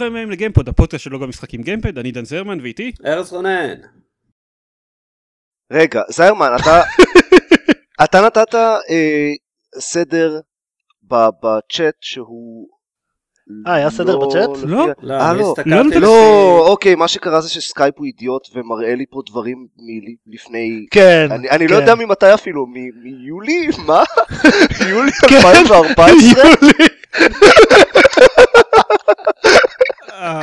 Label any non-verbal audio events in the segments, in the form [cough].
ברוכים הבאים לגיימפוד, הפודקאסט של בלוג המשחקים גיימפד, אני דן זיירמן ואיתי. ארז רונן. רגע, זיירמן, אתה, [laughs] אתה נתת אה, סדר ב- בצ'אט שהוא... אה, היה סדר בצ'אט? לא. לא, אה, אני לא. הסתכלתי לא, לפי- לא, אוקיי, מה שקרה זה שסקייפ הוא אידיוט ומראה לי פה דברים מלפני... כן. אני, אני לא כן. יודע ממתי אפילו, מיולי? [laughs] מה? [laughs] יולי כן. 2014? אה,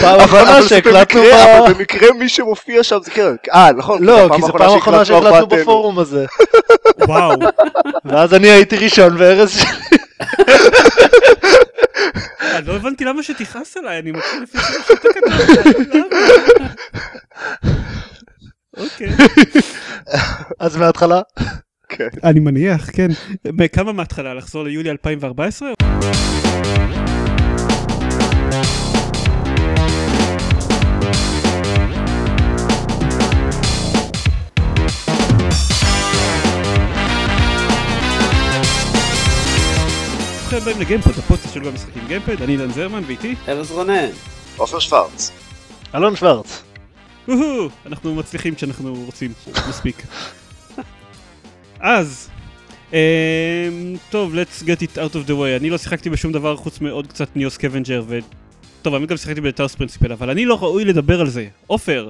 פעם אחרונה שהקלטנו ב... אבל במקרה מי שמופיע שם זה כן. אה, נכון. לא, הפעם כי זו פעם אחרונה שהקלטנו. בפורום הזה. [laughs] וואו, ואז אני הייתי ראשון וארז שלי. אני לא הבנתי למה שתכעס עליי, אני מתחיל לפי שאתה למה? אוקיי. [laughs] אז מההתחלה? אני מניח, כן. כמה מההתחלה, לחזור ליולי 2014? ברוכים הבאים לגיימפוד, הפודקאסט של בלוג המשחקים גיימפד, אני דן זיירמן ואיתי. ארז רונן. עופר שוורץ. אלון שוורץ. אנחנו מצליחים כשאנחנו רוצים, מספיק. אז, אמ, טוב, let's get it out of the way. אני לא שיחקתי בשום דבר חוץ מעוד קצת Neo Scavenger, ו... טוב, אני גם שיחקתי ב Talos Principle, אבל אני לא ראוי לדבר על זה. עופר,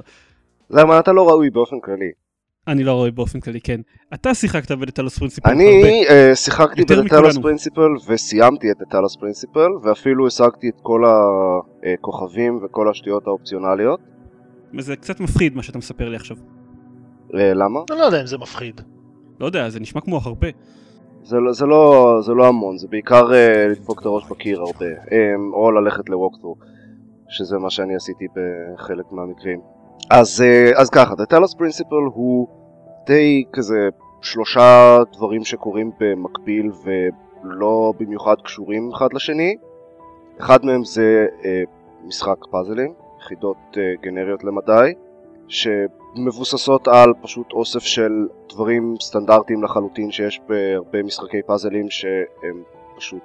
זיירמן, אתה לא ראוי באופן כללי. אני לא ראוי באופן כללי, כן. אתה שיחקת ב Talos Principle הרבה. אני אה, שיחקתי יותר ב Talos מכולנו. Principle וסיימתי את Talos Principle ואפילו השגתי את כל הכוכבים וכל השטויות האופציונליות. זה קצת מפחיד מה שאתה מספר לי עכשיו. אה, למה? אני לא יודע אם זה מפחיד. לא יודע, זה נשמע כמו הרבה. זה, לא- זה, לא, זה לא המון, זה בעיקר אה, לדפוק את הראש בקיר הרבה, אה, או ללכת ל walkthrough, שזה מה שאני עשיתי בחלק מהמקרים. אז, אה, אז ככה, The Talos Principle הוא די כזה שלושה דברים שקורים במקביל ולא במיוחד קשורים אחד לשני. אחד מהם זה אה, משחק פאזלים, יחידות אה, גנריות למדי, שמבוססות על פשוט אוסף של דברים סטנדרטיים לחלוטין שיש בהרבה משחקי פאזלים שהם פשוט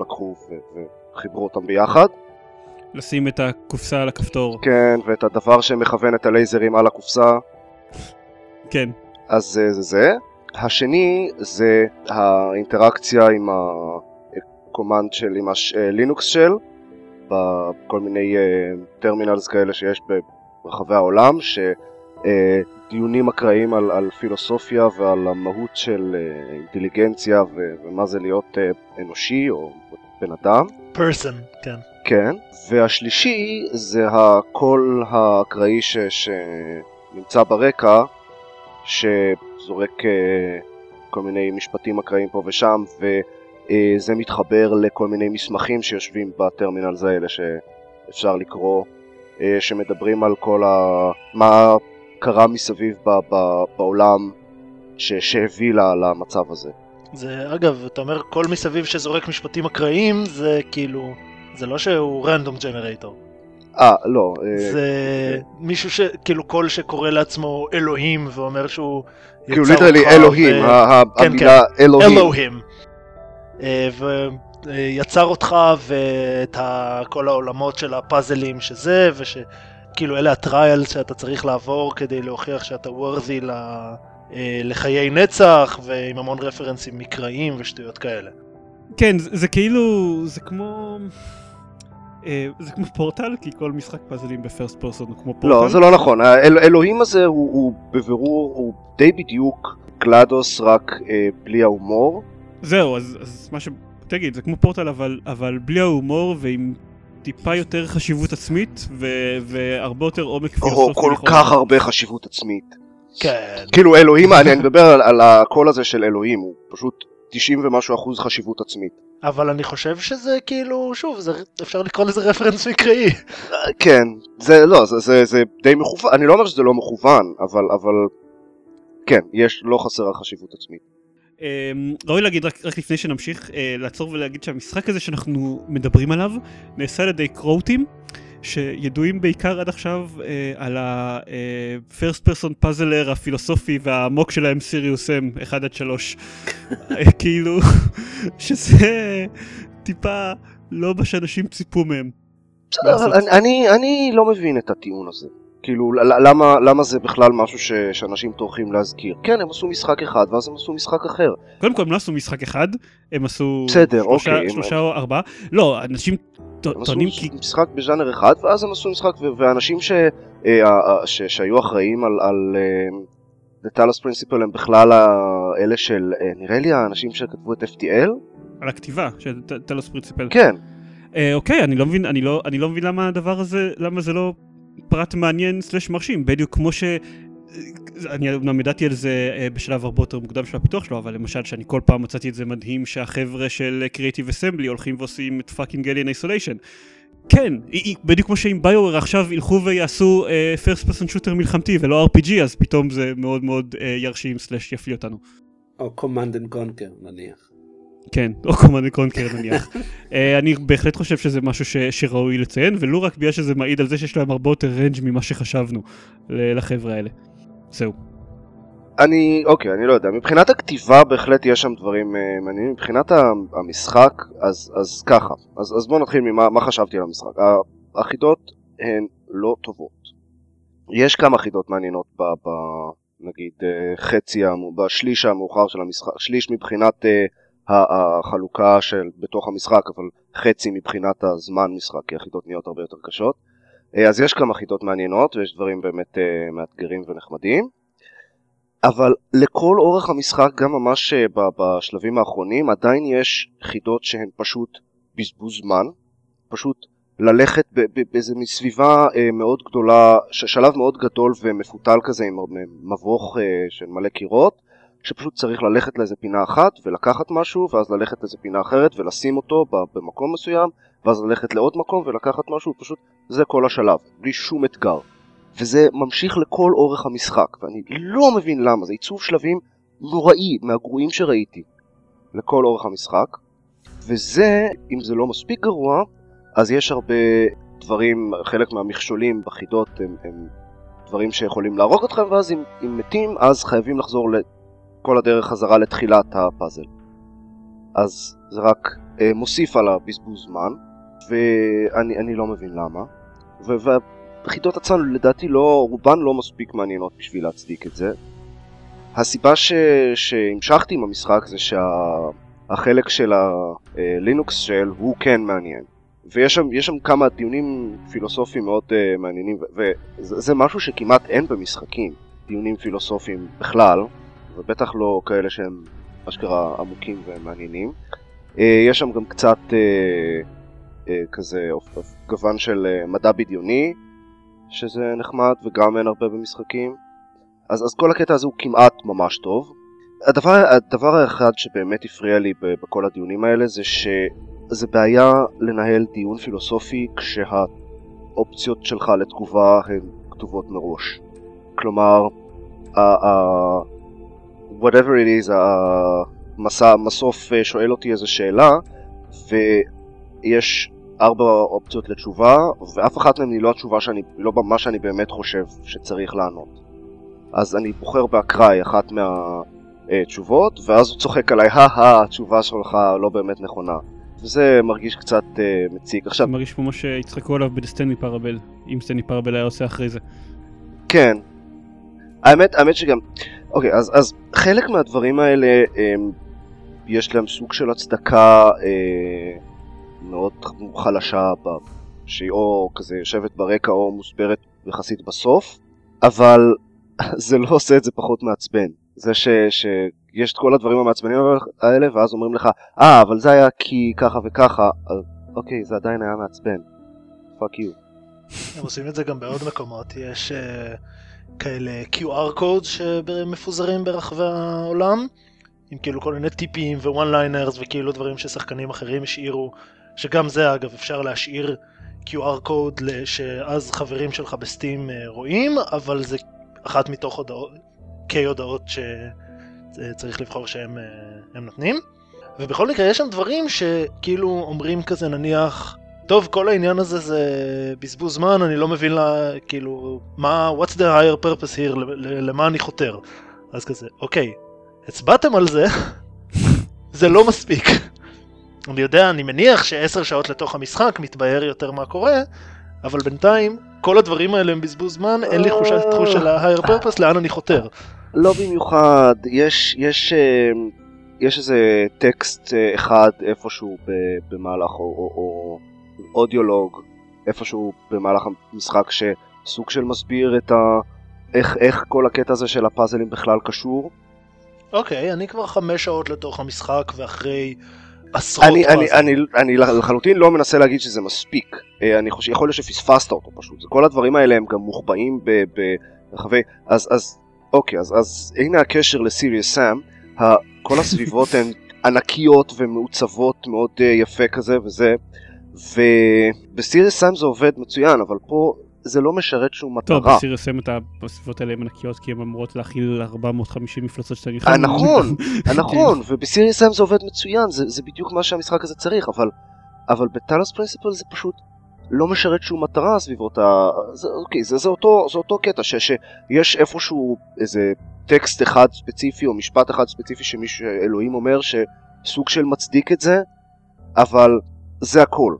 לקחו וחיברו אותם ביחד. לשים את הקופסה על הכפתור. כן, ואת הדבר שמכוון את הלייזרים על הקופסה, כן. אז זה זה זה. השני זה האינטראקציה עם ה command shell, עם הלינוקס shell, בכל מיני terminals כאלה שיש ברחבי העולם, שדיונים אקראיים על, על פילוסופיה ועל המהות של אה, אינטליגנציה ו- ומה זה להיות אה, אנושי או בן אדם. פרסון, כן. כן, והשלישי זה הקול האקראי ש... שנמצא ברקע, שזורק אה, כל מיני משפטים אקראיים פה ושם, וזה מתחבר לכל מיני מסמכים שיושבים בטרמינלס האלה שאפשר לקרוא, אה, שמדברים על כל ה... מה קרה מסביב ב... ב... בעולם ש... שהביא. למצב הזה. זה, אגב, אתה אומר קול מסביב שזורק משפטים אקראיים, זה כאילו... זה לא שהוא random generator. אה, לא. אה, זה מישהו ש... כאילו קול שקורא לעצמו אלוהים ואומר שהוא כאילו יצר literally אותך אלוהים, ו- ה- ה- כן, המילה אלוהים. אלוהים. אה, ויצר אותך ואת כל העולמות של הפאזלים שזה, ושכאילו אלה ה trials שאתה צריך לעבור כדי להוכיח שאתה worthy ל... אה, לחיי נצח, ועם המון רפרנסים מקראיים ושטויות כאלה. כן, זה, זה כאילו, זה כמו... אה, זה כמו פורטל, כי כל משחק פאזלים בפרסט פרסון הוא כמו פורטל. לא, זה לא נכון. האל- האלוהים הזה הוא, הוא בבירור, הוא די בדיוק גלדוס רק אה, בלי ההומור. זהו, אז, אז מה ש... תגיד, זה כמו פורטל, אבל, אבל בלי ההומור ועם טיפה יותר חשיבות עצמית, ו, והרבה יותר עומק או פילוסופי. כל. כך הרבה חשיבות עצמית. כן. כאילו אלוהים, אני אני מדבר על, על הקול הזה של אלוהים, הוא פשוט 90 ומשהו אחוז חשיבות עצמית. אבל אני חושב שזה כאילו, שוב, זה, אפשר לקרוא לזה רפרנס מקראי. כן, זה לא, זה, זה, זה די מכוון, אני לא אומר שזה לא מכוון, אבל, אבל כן, יש, לא חסרה חשיבות עצמית. אמ, ראוי להגיד רק, רק לפני שנמשיך אה, לעצור ולהגיד שהמשחק הזה שאנחנו מדברים עליו נעשה על ידי קרוטים שידועים בעיקר עד עכשיו אה, על ה-first person puzzler הפילוסופי והעמוק שלהם סיריוס M 1 עד 3 כאילו [laughs] שזה טיפה לא מה שאנשים ציפו מהם. בסדר. אני, אני, אני לא מבין את הטיעון הזה. כאילו, למה, למה זה בכלל משהו ש, שאנשים טורחים להזכיר? כן, הם עשו משחק אחד, ואז הם עשו משחק אחר. קודם כל הם לא עשו משחק אחד, הם עשו בסדר, שלושה, אוקיי, הם- שלושה או ארבעה. לא, אנשים הם עשו. משחק בז'אנר אחד, ואז הם עשו משחק, ואנשים ש, אה, ש, שהיו אחראים על, על אה, The Talos Principle הם בכלל ה- אלה של, אה, נראה לי האנשים שכתבו את FTL? על הכתיבה של Talos Principle. כן. אה, אוקיי, אני לא מבין, אני לא, אני לא מבין למה הדבר הזה, למה זה לא פרט מעניין slash מרשים, בדיוק כמו ש... אני אמנם ידעתי על זה אה, בשלב הרבה יותר מוקדם של הפיתוח שלו, אבל למשל שאני כל פעם מצאתי את זה מדהים שהחבר'ה של Creative Assembly הולכים ועושים את fucking Alien Isolation. כן, בדיוק כמו שאם ביואר עכשיו ילכו ויעשו אה, first person shooter מלחמתי ולא RPG, אז פתאום זה מאוד מאוד אה, ירשים סלש יפליא אותנו. או command and conquer נניח. כן, או קומנד קונקר נניח. [laughs] אה, אני בהחלט חושב שזה משהו ש, שראוי לציין, ולו רק בגלל שזה מעיד על זה שיש להם הרבה יותר רנג' ממה שחשבנו לחבר'ה האלה. זהו. אני, אוקיי, אני לא יודע. מבחינת הכתיבה בהחלט יש שם דברים אה, מעניינים. מבחינת המשחק, אז, אז ככה. אז, אז בואו נתחיל ממה מה חשבתי על המשחק. החידות הן לא טובות. יש כמה חידות מעניינות ב... ב נגיד אה, חצי, בשליש המאוחר של המשחק, שליש מבחינת ה- החלוקה של בתוך המשחק, אבל חצי מבחינת הזמן משחק, כי החידות נהיות הרבה יותר קשות. אה, אז יש כמה חידות מעניינות ויש דברים באמת אה, מאתגרים ונחמדים. אבל לכל אורך המשחק, גם ממש אה, בשלבים האחרונים, עדיין יש חידות שהן פשוט בזבוז זמן. פשוט ללכת ב- ב- באיזה מסביבה מאוד גדולה, שלב מאוד גדול ומפותל כזה עם מבוך של מלא קירות, שפשוט צריך ללכת לאיזה פינה אחת ולקחת משהו, ואז ללכת לאיזה פינה אחרת ולשים אותו במקום מסוים, ואז ללכת לעוד מקום ולקחת משהו, פשוט זה כל השלב, בלי שום אתגר. וזה ממשיך לכל אורך המשחק, ואני לא מבין למה, זה עיצוב שלבים נוראי, מהגרועים שראיתי, לכל אורך המשחק, וזה, אם זה לא מספיק גרוע, אז יש הרבה דברים, חלק מהמכשולים בחידות הם, הם דברים שיכולים להרוג אתכם, ואז אם, אם מתים, אז חייבים לחזור כל הדרך חזרה לתחילת הפאזל. אז זה רק אה, מוסיף על הבזבוז זמן, ואני אני לא מבין למה. והחידות עצמן לדעתי לא, רובן לא מספיק מעניינות בשביל להצדיק את זה. הסיבה ש... שהמשכתי עם המשחק זה שהחלק של הלינוקס של הוא כן מעניין. ויש שם, שם כמה דיונים פילוסופיים מאוד uh, מעניינים, וזה זה משהו שכמעט אין במשחקים, דיונים פילוסופיים בכלל, ובטח לא כאלה שהם אשכרה עמוקים ומעניינים. Uh, יש שם גם קצת uh, uh, כזה גוון של מדע בדיוני, שזה נחמד, וגם אין הרבה במשחקים. אז, אז כל הקטע הזה הוא כמעט ממש טוב. הדבר, הדבר האחד שבאמת הפריע לי בכל הדיונים האלה זה שזה בעיה לנהל דיון פילוסופי כשהאופציות שלך לתגובה הן כתובות מראש. כלומר, whatever it is, המסע, המסוף אה, שואל אותי איזה שאלה, ויש ארבע אופציות לתשובה, ואף אחת מהן היא לא התשובה שאני, לא מה שאני באמת חושב שצריך לענות. אז אני בוחר באקראי אחת מהתשובות, ואז הוא צוחק עליי, הא התשובה שלך לא באמת נכונה. וזה מרגיש קצת uh, מציק. עכשיו, זה מרגיש כמו שיצחקו עליו בסטנלי פרבל, אם סטנלי פרבל היה עושה אחרי זה. כן. האמת, האמת שגם, אוקיי, אז, אז חלק מהדברים האלה, הם, יש להם סוג של הצדקה אה, מאוד חלשה, שהיא או כזה יושבת ברקע או מוסברת יחסית בסוף, אבל [laughs] זה לא עושה את זה פחות מעצבן. זה ש, שיש את כל הדברים המעצבנים האלה, ואז אומרים לך, אה, ah, אבל זה היה כי ככה וככה, אז אוקיי, זה עדיין היה מעצבן. Fuck you. הם עושים את זה גם בעוד מקומות, יש uh, כאלה QR codes שמפוזרים ברחבי העולם, עם כאילו כל מיני טיפים ו-one liners וכאילו דברים ששחקנים אחרים השאירו, שגם זה אגב אפשר להשאיר QR code שאז חברים שלך ב Steam uh, רואים, אבל זה אחת מתוך הודעות, כהודעות שצריך לבחור שהם uh, נותנים. ובכל מקרה יש שם דברים שכאילו אומרים כזה נניח טוב, כל העניין הזה זה בזבוז זמן, אני לא מבין לה, כאילו, מה, what's the higher purpose here, למה אני חותר? אז כזה, אוקיי, הצבעתם על זה, [laughs] זה לא מספיק. אני יודע, אני מניח שעשר שעות לתוך המשחק מתבהר יותר מה קורה, אבל בינתיים כל הדברים האלה הם בזבוז זמן, אין לי חושת תחוש של ה-higher purpose, לאן אני חותר. לא במיוחד, יש, יש, אה, יש איזה טקסט אה, אחד איפשהו במהלך, או, או, או אודיולוג איפשהו במהלך המשחק שסוג של מסביר את ה... איך, איך כל הקטע הזה של הפאזלים בכלל קשור. אוקיי, אני כבר חמש שעות לתוך המשחק ואחרי עשרות אני, אני, פאזלים. אני, אני לחלוטין לא מנסה להגיד שזה מספיק, אה, אני חושב, יכול להיות שפספסת אותו פשוט, כל הדברים האלה הם גם מוחבאים ברחבי, אז, אז אוקיי, אז, אז הנה הקשר לסיריוס סאם, כל הסביבות הן [laughs] ענקיות ומעוצבות מאוד אה, יפה כזה וזה, ובסיריוס סאם זה עובד מצוין, אבל פה זה לא משרת שום טוב, מטרה. בסיריוס סם את הסביבות האלה הן ענקיות כי הן אמורות להכיל 450 מפלצות שאתה נלחם. אה, נכון, כן. נכון, ובסיריוס סאם זה עובד מצוין, זה, זה בדיוק מה שהמשחק הזה צריך, אבל, אבל בטלוס פרינסיפל זה פשוט לא משרת שום מטרה סביבות ה... זה, אוקיי, זה, זה, אותו, זה אותו קטע, ש, שיש איפשהו איזה טקסט אחד ספציפי או משפט אחד ספציפי שמישהו, אלוהים אומר שסוג של מצדיק את זה, אבל זה הכל.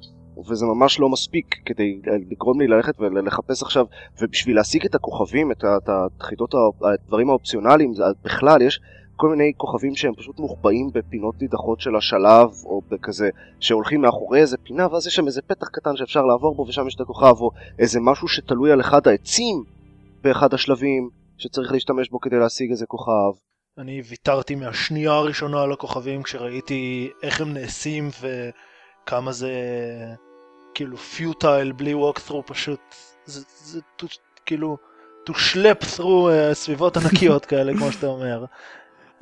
וזה ממש לא מספיק כדי לגרום לי ללכת ולחפש עכשיו, ובשביל להשיג את הכוכבים, את החידות, הדברים האופציונליים, בכלל יש כל מיני כוכבים שהם פשוט מוחבאים בפינות נידחות של השלב, או בכזה, שהולכים מאחורי איזה פינה, ואז יש שם איזה פתח קטן שאפשר לעבור בו, ושם יש את הכוכב, או איזה משהו שתלוי על אחד העצים באחד השלבים, שצריך להשתמש בו כדי להשיג איזה כוכב. אני ויתרתי מהשנייה הראשונה על הכוכבים כשראיתי איך הם נעשים וכמה זה כאילו פיוטייל בלי walkthrough פשוט זה, זה to, כאילו to slap through uh, סביבות ענקיות [laughs] כאלה כמו שאתה אומר.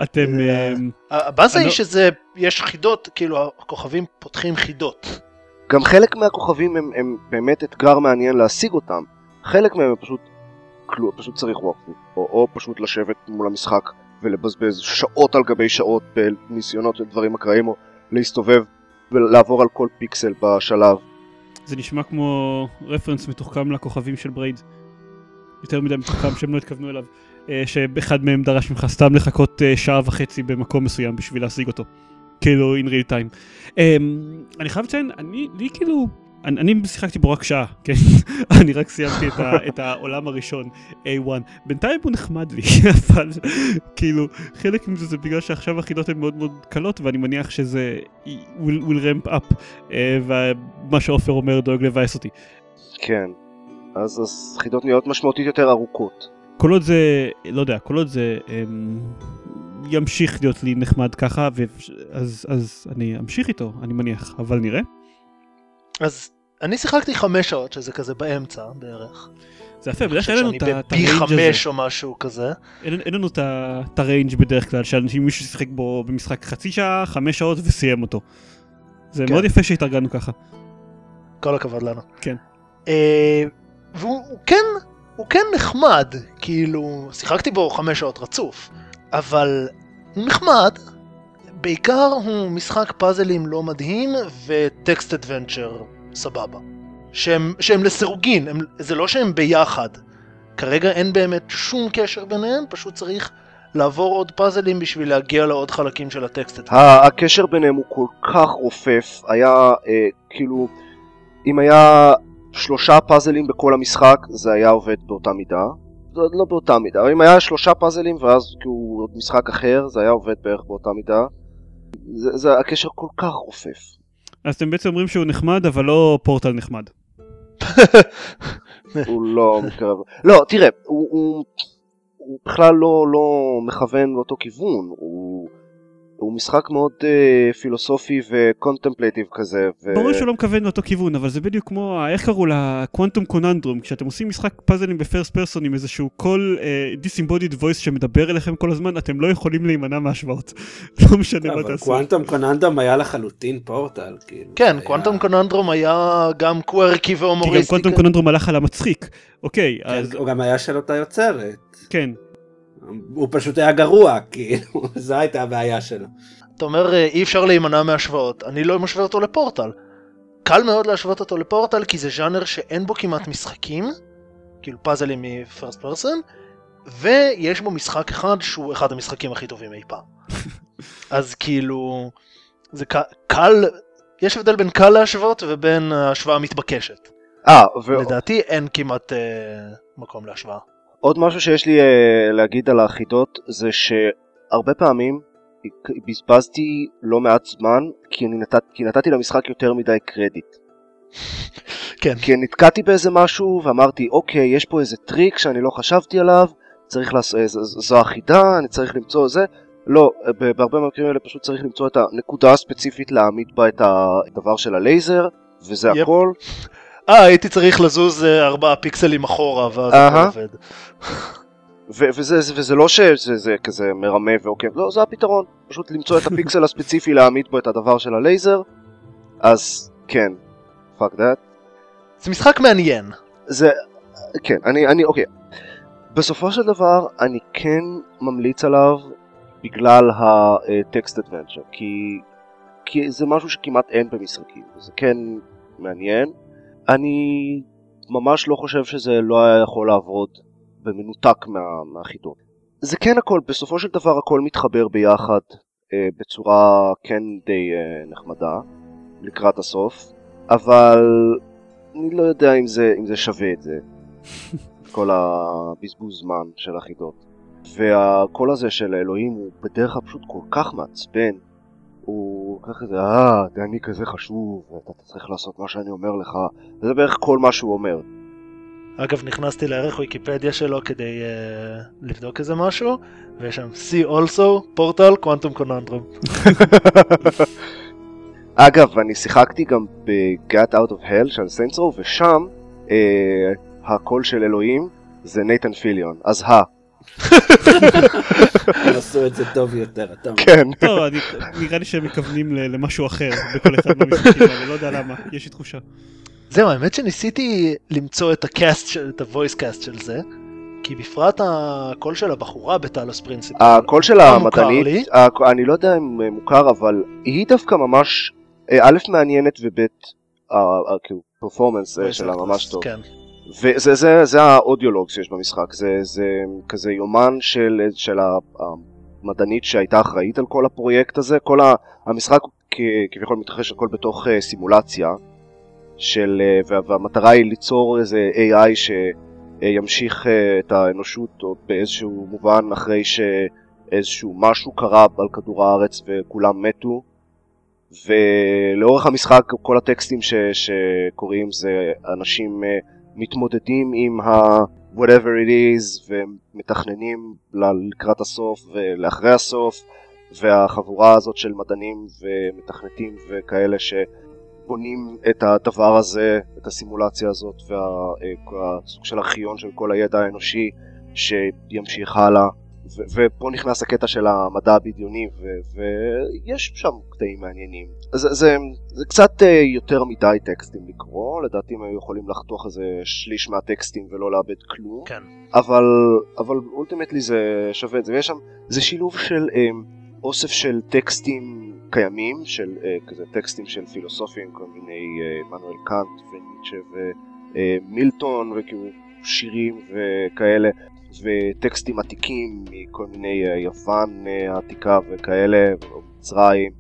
אתם... אה, הבאסה אני היא לא- שזה יש חידות כאילו הכוכבים פותחים חידות. גם חלק מהכוכבים הם, הם באמת אתגר מעניין להשיג אותם. חלק מהם הם פשוט כלום, פשוט צריך ווקפו, או, או פשוט לשבת מול המשחק ולבזבז שעות על גבי שעות בניסיונות של דברים אקראיים, או להסתובב ולעבור על כל פיקסל בשלב. זה נשמע כמו רפרנס מתוחכם לכוכבים של Braid. יותר מדי מתוחכם שהם לא התכוונו אליו. אה, שאחד מהם דרש ממך סתם לחכות אה, שעה וחצי במקום מסוים בשביל להשיג אותו. כאילו in real time. אה, אני חייב לציין, אני, לי כאילו, אני, אני שיחקתי בו רק שעה, כן? [laughs] אני רק סיימתי את, ה, [laughs] את העולם הראשון, A1. בינתיים הוא נחמד לי, [laughs] אבל כאילו, חלק מזה זה בגלל שעכשיו החידות הן מאוד מאוד קלות, ואני מניח שזה will, will ramp up, אה, ומה שעופר אומר דואג לבאס אותי. כן. אז, אז חידות נהיות משמעותית יותר ארוכות. כל עוד זה, לא יודע, כל עוד זה אמ, ימשיך להיות לי נחמד ככה, ו... אז, אז אני אמשיך איתו, אני מניח, אבל נראה. אז אני שיחקתי חמש שעות שזה כזה באמצע בערך. זה יפה, אני בדרך כלל אין לנו את בפי הריינג' הזה. חמש או משהו כזה. אין, אין לנו את הריינג' בדרך כלל, שאנשים, מישהו שיחק בו במשחק חצי שעה, חמש שעות וסיים אותו. זה כן. מאוד יפה שהתארגנו ככה. כל הכבוד לנו. כן. אה, והוא הוא כן, הוא כן נחמד, כאילו, שיחקתי בו חמש שעות רצוף, אבל הוא נחמד, בעיקר הוא משחק פאזלים לא מדהים וטקסט אדוונצ'ר סבבה. שהם, שהם לסירוגין, הם, זה לא שהם ביחד. כרגע אין באמת שום קשר ביניהם, פשוט צריך לעבור עוד פאזלים בשביל להגיע לעוד חלקים של הטקסט אדוונצ'ר. הקשר ביניהם הוא כל כך רופף, היה אה, כאילו, אם היה שלושה פאזלים בכל המשחק, זה היה עובד באותה מידה. זה לא באותה מידה, אבל אם היה שלושה פאזלים ואז כאילו משחק אחר, זה היה עובד בערך באותה מידה. זה, זה הקשר כל כך רופף. אז אתם בעצם אומרים שהוא נחמד, אבל לא פורטל נחמד. [laughs] הוא לא מתקרב. לא, תראה, הוא, הוא, הוא בכלל לא, לא מכוון לאותו כיוון. הוא, הוא משחק מאוד אה, פילוסופי ו contemplative כזה. ו... ברור שהוא לא מכוון לאותו כיוון, אבל זה בדיוק כמו, איך קראו לה? Quantum Conundrum, כשאתם עושים משחק פאזלים ב first person עם איזשהו קול disembodied voice שמדבר אליכם כל הזמן, אתם לא יכולים להימנע מהשוואות. [laughs] לא משנה מה אבל תעשו. Quantum Conundrum היה לחלוטין פורטל. כאילו, כן, היה- Quantum Conundrum היה גם quirky כי והומוריסטי. גם Quantum Conundrum הלך על המצחיק. אוקיי, כן, אז הוא גם היה של אותה יוצרת. כן. הוא פשוט היה גרוע, כאילו, [laughs] זו הייתה הבעיה שלו. אתה אומר אה, אי אפשר להימנע מהשוואות, אני לא משווה אותו לפורטל. קל מאוד להשוות אותו לפורטל כי זה ז'אנר שאין בו כמעט משחקים, כאילו פאזלים מפרסט פרסון, ויש בו משחק אחד שהוא אחד המשחקים הכי טובים אי פעם. [laughs] אז כאילו, זה ק- קל, יש הבדל בין קל להשוות ובין ההשוואה המתבקשת. אה, לדעתי אין כמעט אה, מקום להשוואה. ועוד משהו שיש לי אה, להגיד על החידות זה שהרבה פעמים בזבזתי לא מעט זמן כי, אני נת... כי נתתי למשחק יותר מדי קרדיט. [laughs] כן. כי נתקעתי באיזה משהו ואמרתי אוקיי יש פה איזה טריק שאני לא חשבתי עליו צריך לעשות, זו החידה אני צריך למצוא זה לא, בהרבה מהמקרים האלה פשוט צריך למצוא את הנקודה הספציפית להעמיד בה את הדבר של הלייזר וזה yep. הכל. [laughs] אה, הייתי צריך לזוז אה, ארבעה פיקסלים אחורה ואז זה עובד. וזה, וזה לא שזה זה כזה מרמה ועוקב, לא, זה הפתרון. פשוט למצוא את הפיקסל הספציפי להעמיד בו את הדבר של הלייזר, אז כן, fuck that. זה משחק מעניין. זה, כן, אני, אני, אוקיי. בסופו של דבר, אני כן ממליץ עליו בגלל הטקסט אדוונצ'ר, כי, כי זה משהו שכמעט אין במשחקים, וזה כן מעניין. אני ממש לא חושב שזה לא היה יכול לעבוד במנותק מה, מהחידון. זה כן הכל, בסופו של דבר הכל מתחבר ביחד אה, בצורה כן די אה, נחמדה לקראת הסוף, אבל אני לא יודע אם זה, אם זה שווה את זה, [laughs] כל הבזבוז זמן של החידות. והקול הזה של אלוהים הוא בדרך כלל פשוט כל כך מעצבן. הוא ככה זה, אה, אני כזה חשוב, ואתה צריך לעשות מה שאני אומר לך. וזה בערך כל מה שהוא אומר. אגב, נכנסתי לערך ויקיפדיה שלו כדי uh, לבדוק איזה משהו, ויש שם see also, פורטל, קוונטום קוננדרום. אגב, אני שיחקתי גם ב-Get Out of Hell של סיינסרו, ושם uh, הקול של אלוהים זה נייתן פיליון, אז ה. הם עשו את זה טוב יותר, אתה אומר. כן. טוב, נראה לי שהם מכוונים למשהו אחר בכל אחד מהמשחקים האלה, לא יודע למה, יש לי תחושה. זהו, האמת שניסיתי למצוא את ה cast, את ה voice cast של זה, כי בפרט הקול של הבחורה ב Talos Principle. הקול של המדענית, אני לא יודע אם מוכר, אבל היא דווקא ממש, אה, א' מעניינת וב' כאילו performance אה, שלה ממש טוב. וזה זה, זה ה audio log שיש במשחק, זה, זה כזה יומן של, של המדענית שהייתה אחראית על כל הפרויקט הזה, כל המשחק כביכול מתרחש הכל בתוך uh, סימולציה, של, uh, והמטרה היא ליצור איזה AI שימשיך uh, את האנושות באיזשהו מובן אחרי שאיזשהו משהו קרה על כדור הארץ וכולם מתו. ולאורך המשחק כל הטקסטים ש, שקוראים זה אנשים מתמודדים עם ה... whatever it is ומתכננים לקראת הסוף ולאחרי הסוף והחבורה הזאת של מדענים ומתכנתים וכאלה שבונים את הדבר הזה, את הסימולציה הזאת והסוג של ארכיון של כל הידע האנושי שימשיך הלאה ופה נכנס הקטע של המדע הבדיוני ויש שם קטעים מעניינים. זה, זה, זה קצת אה, יותר מדי טקסטים לקרוא, לדעתי הם היו יכולים לחתוך איזה שליש מהטקסטים ולא לאבד כלום. כן. אבל, אבל אולטימטלי זה שווה את זה, ויש שם, זה שילוב של אה, אוסף של טקסטים קיימים, של אה, כזה טקסטים של פילוסופים, כל מיני מנואל קאנט וניטשה ומילטון וכאילו שירים וכאלה. וטקסטים עתיקים מכל מיני אה, יוון אה, עתיקה וכאלה, או מצרים.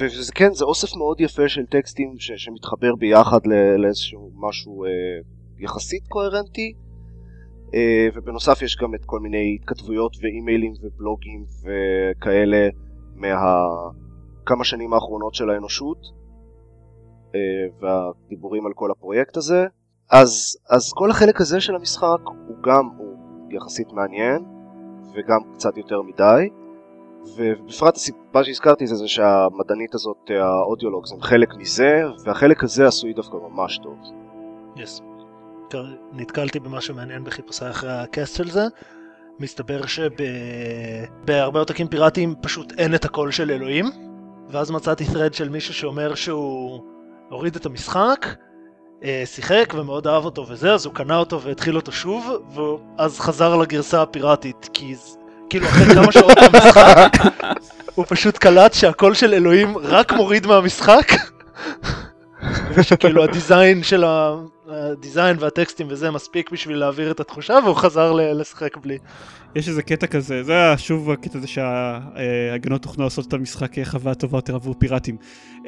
וזה כן, זה אוסף מאוד יפה של טקסטים ש- שמתחבר ביחד לאיזשהו משהו אה, יחסית קוהרנטי. אה, ובנוסף יש גם את כל מיני התכתבויות ואימיילים ובלוגים וכאלה מהכמה שנים האחרונות של האנושות. אה, והדיבורים על כל הפרויקט הזה. אז, אז כל החלק הזה של המשחק הוא גם, הוא יחסית מעניין, וגם קצת יותר מדי. ובפרט הסיבה שהזכרתי זה, זה שהמדענית הזאת, האודיולוגס, הם חלק מזה, והחלק הזה עשוי דווקא ממש טוב. Yes. נתקלתי במשהו מעניין בחיפושי אחרי הקאסט של זה. מסתבר שבהרבה עותקים פיראטיים פשוט אין את הקול של אלוהים, ואז מצאתי thread של מישהו שאומר שהוא הוריד את המשחק, שיחק ומאוד אהב אותו וזה, אז הוא קנה אותו והתחיל אותו שוב, ואז חזר לגרסה הפיראטית, כי כאילו אחרי כמה שעות [laughs] במשחק, הוא פשוט קלט שהקול של אלוהים רק מוריד מהמשחק. ושכאילו הדיזיין של ה... הדיזיין והטקסטים וזה מספיק בשביל להעביר את התחושה והוא חזר לשחק בלי. יש איזה קטע כזה, זה היה שוב הקטע הזה שההגנות תוכנו לעשות את המשחק חוויה טובה יותר עבור פיראטים.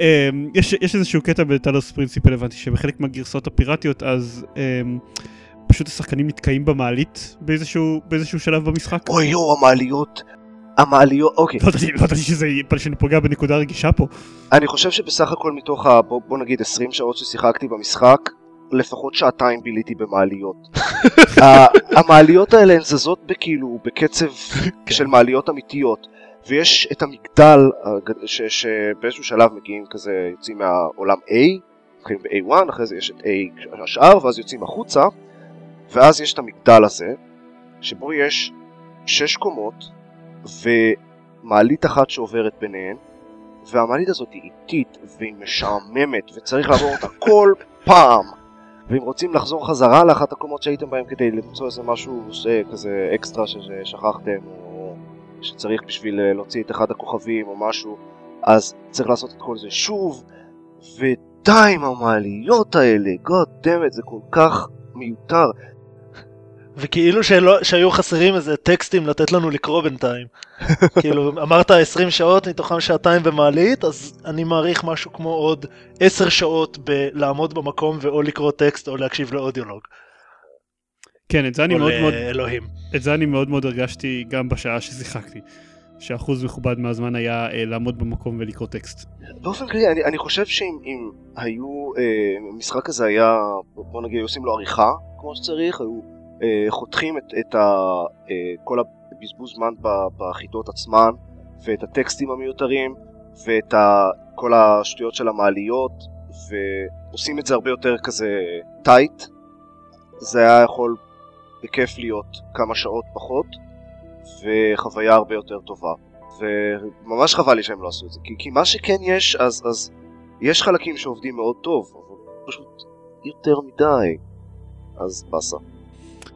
אה, יש, יש איזשהו קטע בטלוס פרינציפל הבנתי שבחלק מהגרסאות הפיראטיות אז אה, פשוט השחקנים נתקעים במעלית באיזשהו, באיזשהו שלב במשחק. אוי יואו, המעליות. המעליות, אוקיי. לא ידעתי לא ידעתי שזה שאני פוגע בנקודה רגישה פה. אני חושב שבסך הכל מתוך ה... בוא, בוא נגיד 20 שעות ששיחקתי במשחק, לפחות שעתיים ביליתי במעליות. [laughs] המעליות האלה הן זזות בכאילו, בקצב [laughs] של מעליות אמיתיות. ויש את המגדל ש- שבאיזשהו שלב מגיעים כזה, יוצאים מהעולם A, מתחילים ב-A1, אחרי זה יש את A השאר, ואז יוצאים החוצה, ואז יש את המגדל הזה, שבו יש שש קומות, ומעלית אחת שעוברת ביניהן, והמעלית הזאת היא איטית והיא משעממת וצריך לעבור אותה כל פעם ואם רוצים לחזור חזרה לאחת הקומות שהייתם בהם כדי למצוא איזה משהו כזה אקסטרה ששכחתם או שצריך בשביל אה, להוציא את אחד הכוכבים או משהו אז צריך לעשות את כל זה שוב. ודי עם המעליות האלה God damn it זה כל כך מיותר וכאילו שלא, שהיו חסרים איזה טקסטים לתת לנו לקרוא בינתיים. [laughs] כאילו אמרת 20 שעות מתוכם שעתיים במעלית אז אני מעריך משהו כמו עוד 10 שעות בלעמוד במקום ואו לקרוא טקסט או להקשיב לאודיולוג. כן, את זה אני או מאוד מאוד, לאלוהים. את זה אני מאוד מאוד הרגשתי גם בשעה ששיחקתי. שאחוז מכובד מהזמן היה אה, לעמוד במקום ולקרוא טקסט. באופן כללי, אני, אני חושב שאם אם היו, אה, המשחק הזה היה, בוא נגיד, עושים לו עריכה כמו שצריך, היו חותכים את, את ה, אה, כל הבזבוז זמן בחידות עצמן, ואת הטקסטים המיותרים, ואת ה, כל השטויות של המעליות, ועושים את זה הרבה יותר כזה טייט, זה היה יכול בכיף להיות כמה שעות פחות, וחוויה הרבה יותר טובה. וממש חבל לי שהם לא עשו את זה, כי, כי מה שכן יש, אז, אז יש חלקים שעובדים מאוד טוב, אבל פשוט יותר מדי, אז באסה.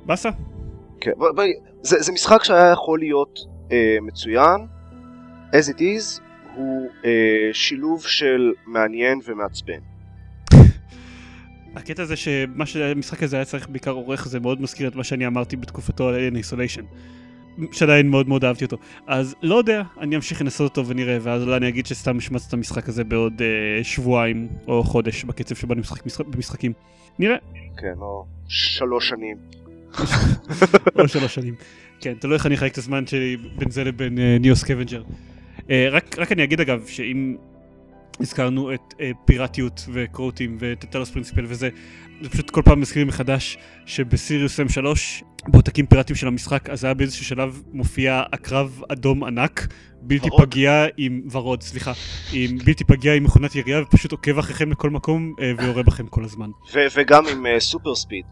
באסה? כן, זה, זה משחק שהיה יכול להיות אה, מצוין, as it is, הוא אה, שילוב של מעניין ומעצבן. הקטע זה שמה שהמשחק הזה היה צריך בעיקר עורך זה מאוד מזכיר את מה שאני אמרתי בתקופתו על Alien Isolation. שעדיין מאוד מאוד אהבתי אותו. אז לא יודע, אני אמשיך לנסות אותו ונראה, ואז אולי אני אגיד שסתם השמצתי את המשחק הזה בעוד אה, שבועיים או חודש בקצב שבו אני משחק משחק, במשחקים. נראה, כן, או שלוש שנים. [laughs] או שלוש שנים. כן, תלוי איך אני אחלק את הזמן שלי בין זה לבין אה, Neo Scavenger. אה, רק, אני אגיד אגב, שאם הזכרנו את אה, פיראטיות וקרוטים ואת Talos Principle וזה, זה פשוט כל פעם מזכיר לי מחדש שבסיריוס M3, בעותקים פיראטיים של המשחק, אז היה באיזשהו שלב מופיע עקרב אדום ענק, בלתי ורוד. פגיע עם, ורוד, סליחה, עם בלתי פגיע עם מכונת ירייה ופשוט עוקב אחריכם לכל מקום ויורה בכם כל הזמן. וגם עם super speed.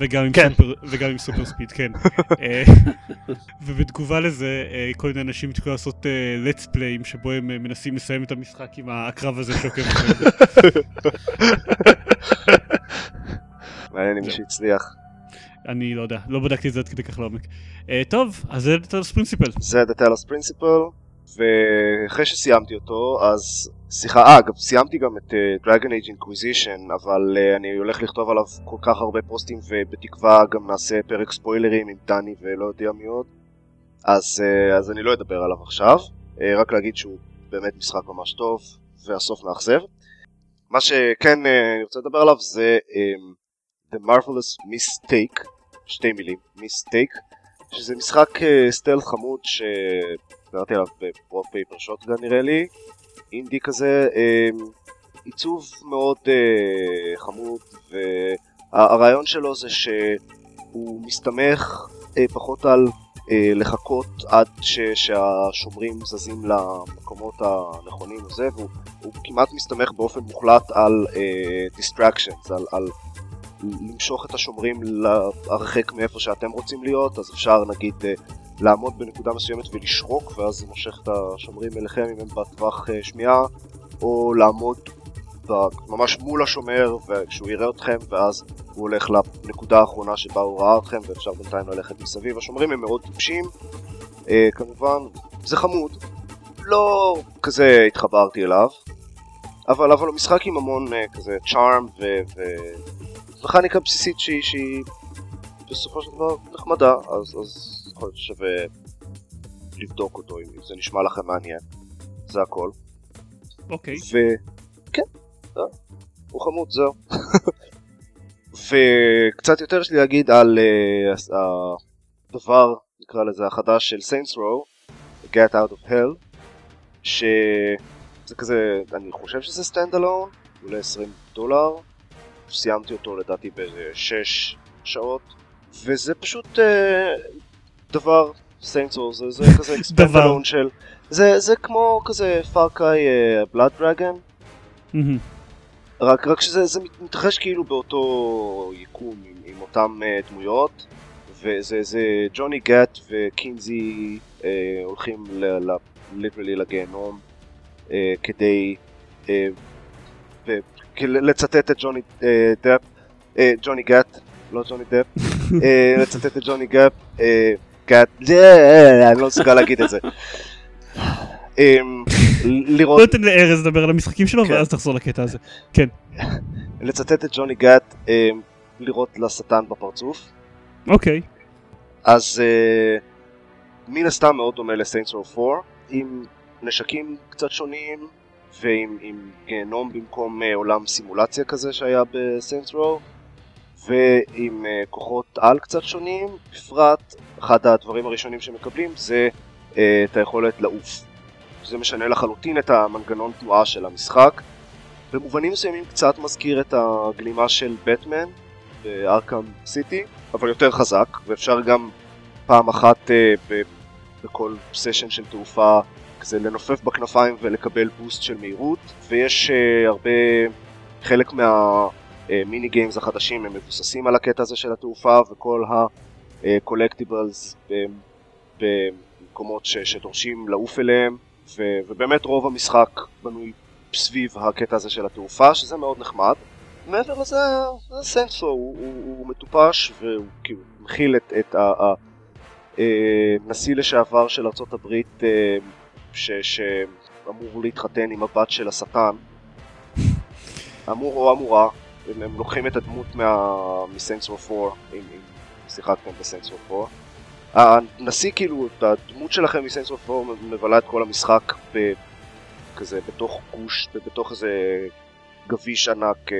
וגם עם, כן. סופר, וגם עם super speed, כן. [laughs] אה, ובתגובה לזה, אה, כל מיני אנשים התחילו לעשות אה, let's play ים שבו הם מנסים לסיים את המשחק עם העקרב הזה שעוקב אחריהם. [laughs] מעניין אם זהו. שהצליח. אני לא יודע, לא בדקתי את זה עד כדי כך לעומק. אה, טוב, אז זה טלס פרינסיפל. זה The Talos Principle, ואחרי שסיימתי אותו, אז... סליחה, אה, גם סיימתי גם את uh, Dragon Age Inquisition, אבל uh, אני הולך לכתוב עליו כל כך הרבה פוסטים, ובתקווה גם נעשה פרק ספוילרים עם דני ולא יודע מי עוד. אז, uh, אז אני לא אדבר עליו עכשיו, uh, רק להגיד שהוא באמת משחק ממש טוב, והסוף מאכזב. מה שכן uh, אני רוצה לדבר עליו זה um, The Marvelous Mistake, שתי מילים, Mistake, שזה משחק אה, סטלט חמוד שדיברתי עליו בפרו פייפר שוטגן נראה לי, אינדי כזה, אה, עיצוב מאוד אה, חמוד והרעיון שלו זה שהוא מסתמך אה, פחות על אה, לחכות עד שהשומרים זזים למקומות הנכונים וזה והוא הוא כמעט מסתמך באופן מוחלט על distractions, על, על למשוך את השומרים להרחק מאיפה שאתם רוצים להיות, אז אפשר נגיד לעמוד בנקודה מסוימת ולשרוק, ואז זה מושך את השומרים אליכם אם הם בטווח אה, שמיעה, או לעמוד ממש מול השומר וכשהוא יראה אתכם, ואז הוא הולך לנקודה האחרונה שבה הוא ראה אתכם, ואפשר בינתיים ללכת מסביב. השומרים הם מאוד טיפשים, אה, כמובן, זה חמוד, לא כזה התחברתי אליו, אבל, אבל משחק עם המון אה, כזה צ'ארם ומכניקה בסיסית שהיא, שהיא בסופו של דבר נחמדה, אז, אז יכול להיות ששווה לבדוק אותו אם זה נשמע לכם מעניין. זה הכל. אוקיי. וכן, זהו. הוא חמוד, זהו. [laughs] וקצת יותר יש לי להגיד על uh, הדבר, נקרא לזה, החדש של Saints Row, Gat Out of Hell, שזה כזה, אני חושב שזה stand alone, עולה 20 דולר, סיימתי אותו לדעתי באיזה 6 שעות, וזה פשוט אה, דבר, Row, זה, זה כזה. [laughs] alone של, זה, זה כמו כזה Far Cry Blood Dragon. רק, רק שזה זה מת- מתרחש כאילו באותו יקום עם, עם אותם אה, דמויות וזה זה ג'וני גט וקינזי אה, הולכים ל, ל, literally לגיהנום אה, כדי אה, ו, לצטט את ג'וני אה, דפ, אה, ג'וני גט, לא ג'וני דפ, uh, לצטט את ג'וני גט, uh, גט, אני לא מסוגל להגיד את זה. אמ, לראות בוא ניתן לארז לדבר על המשחקים שלו כן. ואז תחזור לקטע הזה. כן. לצטט את ג'וני גט, אה, לירות לשטן בפרצוף. אוקיי. אז אה, מן הסתם מאוד דומה לסיינטס רו 4, עם נשקים קצת שונים, ועם עם גיהנום במקום אה, עולם סימולציה כזה שהיה בסיינטס רו, ועם אה, כוחות על קצת שונים, בפרט אחד הדברים הראשונים שמקבלים זה אה, את היכולת לעוף. זה משנה לחלוטין את המנגנון תנועה של המשחק. במובנים מסוימים קצת מזכיר את הגלימה של בטמן בארקאם סיטי, אבל יותר חזק, ואפשר גם פעם אחת אה, בכל סשן של תעופה כזה לנופף בכנפיים ולקבל בוסט של מהירות, ויש הרבה, חלק מהמיני גיימס החדשים הם מבוססים על הקטע הזה של התעופה, וכל הקולקטיבלס במקומות ש- שדורשים לעוף אליהם, ו- ובאמת רוב המשחק בנוי סביב הקטע הזה של התעופה, שזה מאוד נחמד. מעבר לזה, זה סנסו, הוא, הוא, הוא מטופש והוא כאילו מכיל את, את הנשיא לשעבר של אה, ש, שאמור להתחתן עם הבת של השטן. אמור או אמורה, הם, הם לוקחים את הדמות מה... מסיינס רו 4, אם, אם שיחקתם בסיינס רו 4. הנשיא כאילו, הדמות שלכם מסיינס רו 4 מבלה את כל המשחק ב... כזה בתוך גוש, בתוך איזה גביש ענק אה,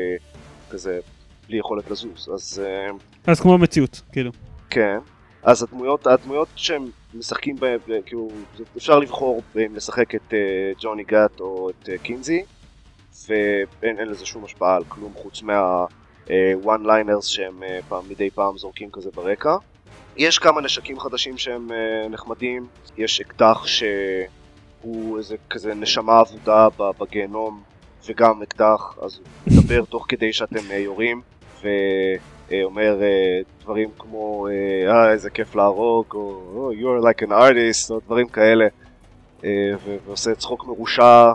כזה בלי יכולת לזוז, אז אה, אז כמו המציאות, כאילו. כן. אז הדמויות, הדמויות שהם משחקים אה, כאילו, אפשר לבחור אם לשחק את אה, ג'וני גאט או את אה, קינזי, ואין אין לזה שום השפעה על כלום חוץ מה-one liners שהם אה, פעם, מדי פעם זורקים כזה ברקע. יש כמה נשקים חדשים שהם אה, נחמדים, יש אקדח שהוא איזה כזה נשמה אבודה בגיהנום, וגם אקדח, אז הוא מדבר תוך כדי שאתם אה, יורים, ואומר אה, דברים כמו, אה, "אה, איזה כיף להרוג, או "Oh, you're like an artist, או דברים כאלה, אה, ועושה צחוק מרושע.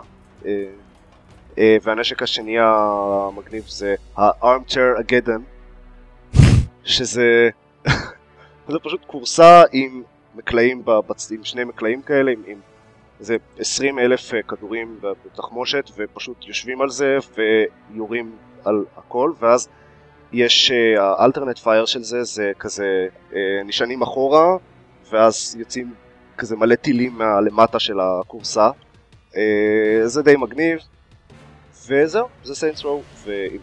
אה, אה, והנשק השני המגניב זה ה-armchair אגדן, שזה [laughs] זה פשוט כורסה עם מקלעים, בצ- עם שני מקלעים כאלה, עם, עם איזה 20 אלף אה, כדורים בתחמושת, ופשוט יושבים על זה ויורים על הכל, ואז יש האלטרנט פייר של זה, זה כזה אה, נשענים אחורה, ואז יוצאים כזה מלא טילים מהלמטה של הכורסה. אה, זה די מגניב, וזהו, זה Saints Row,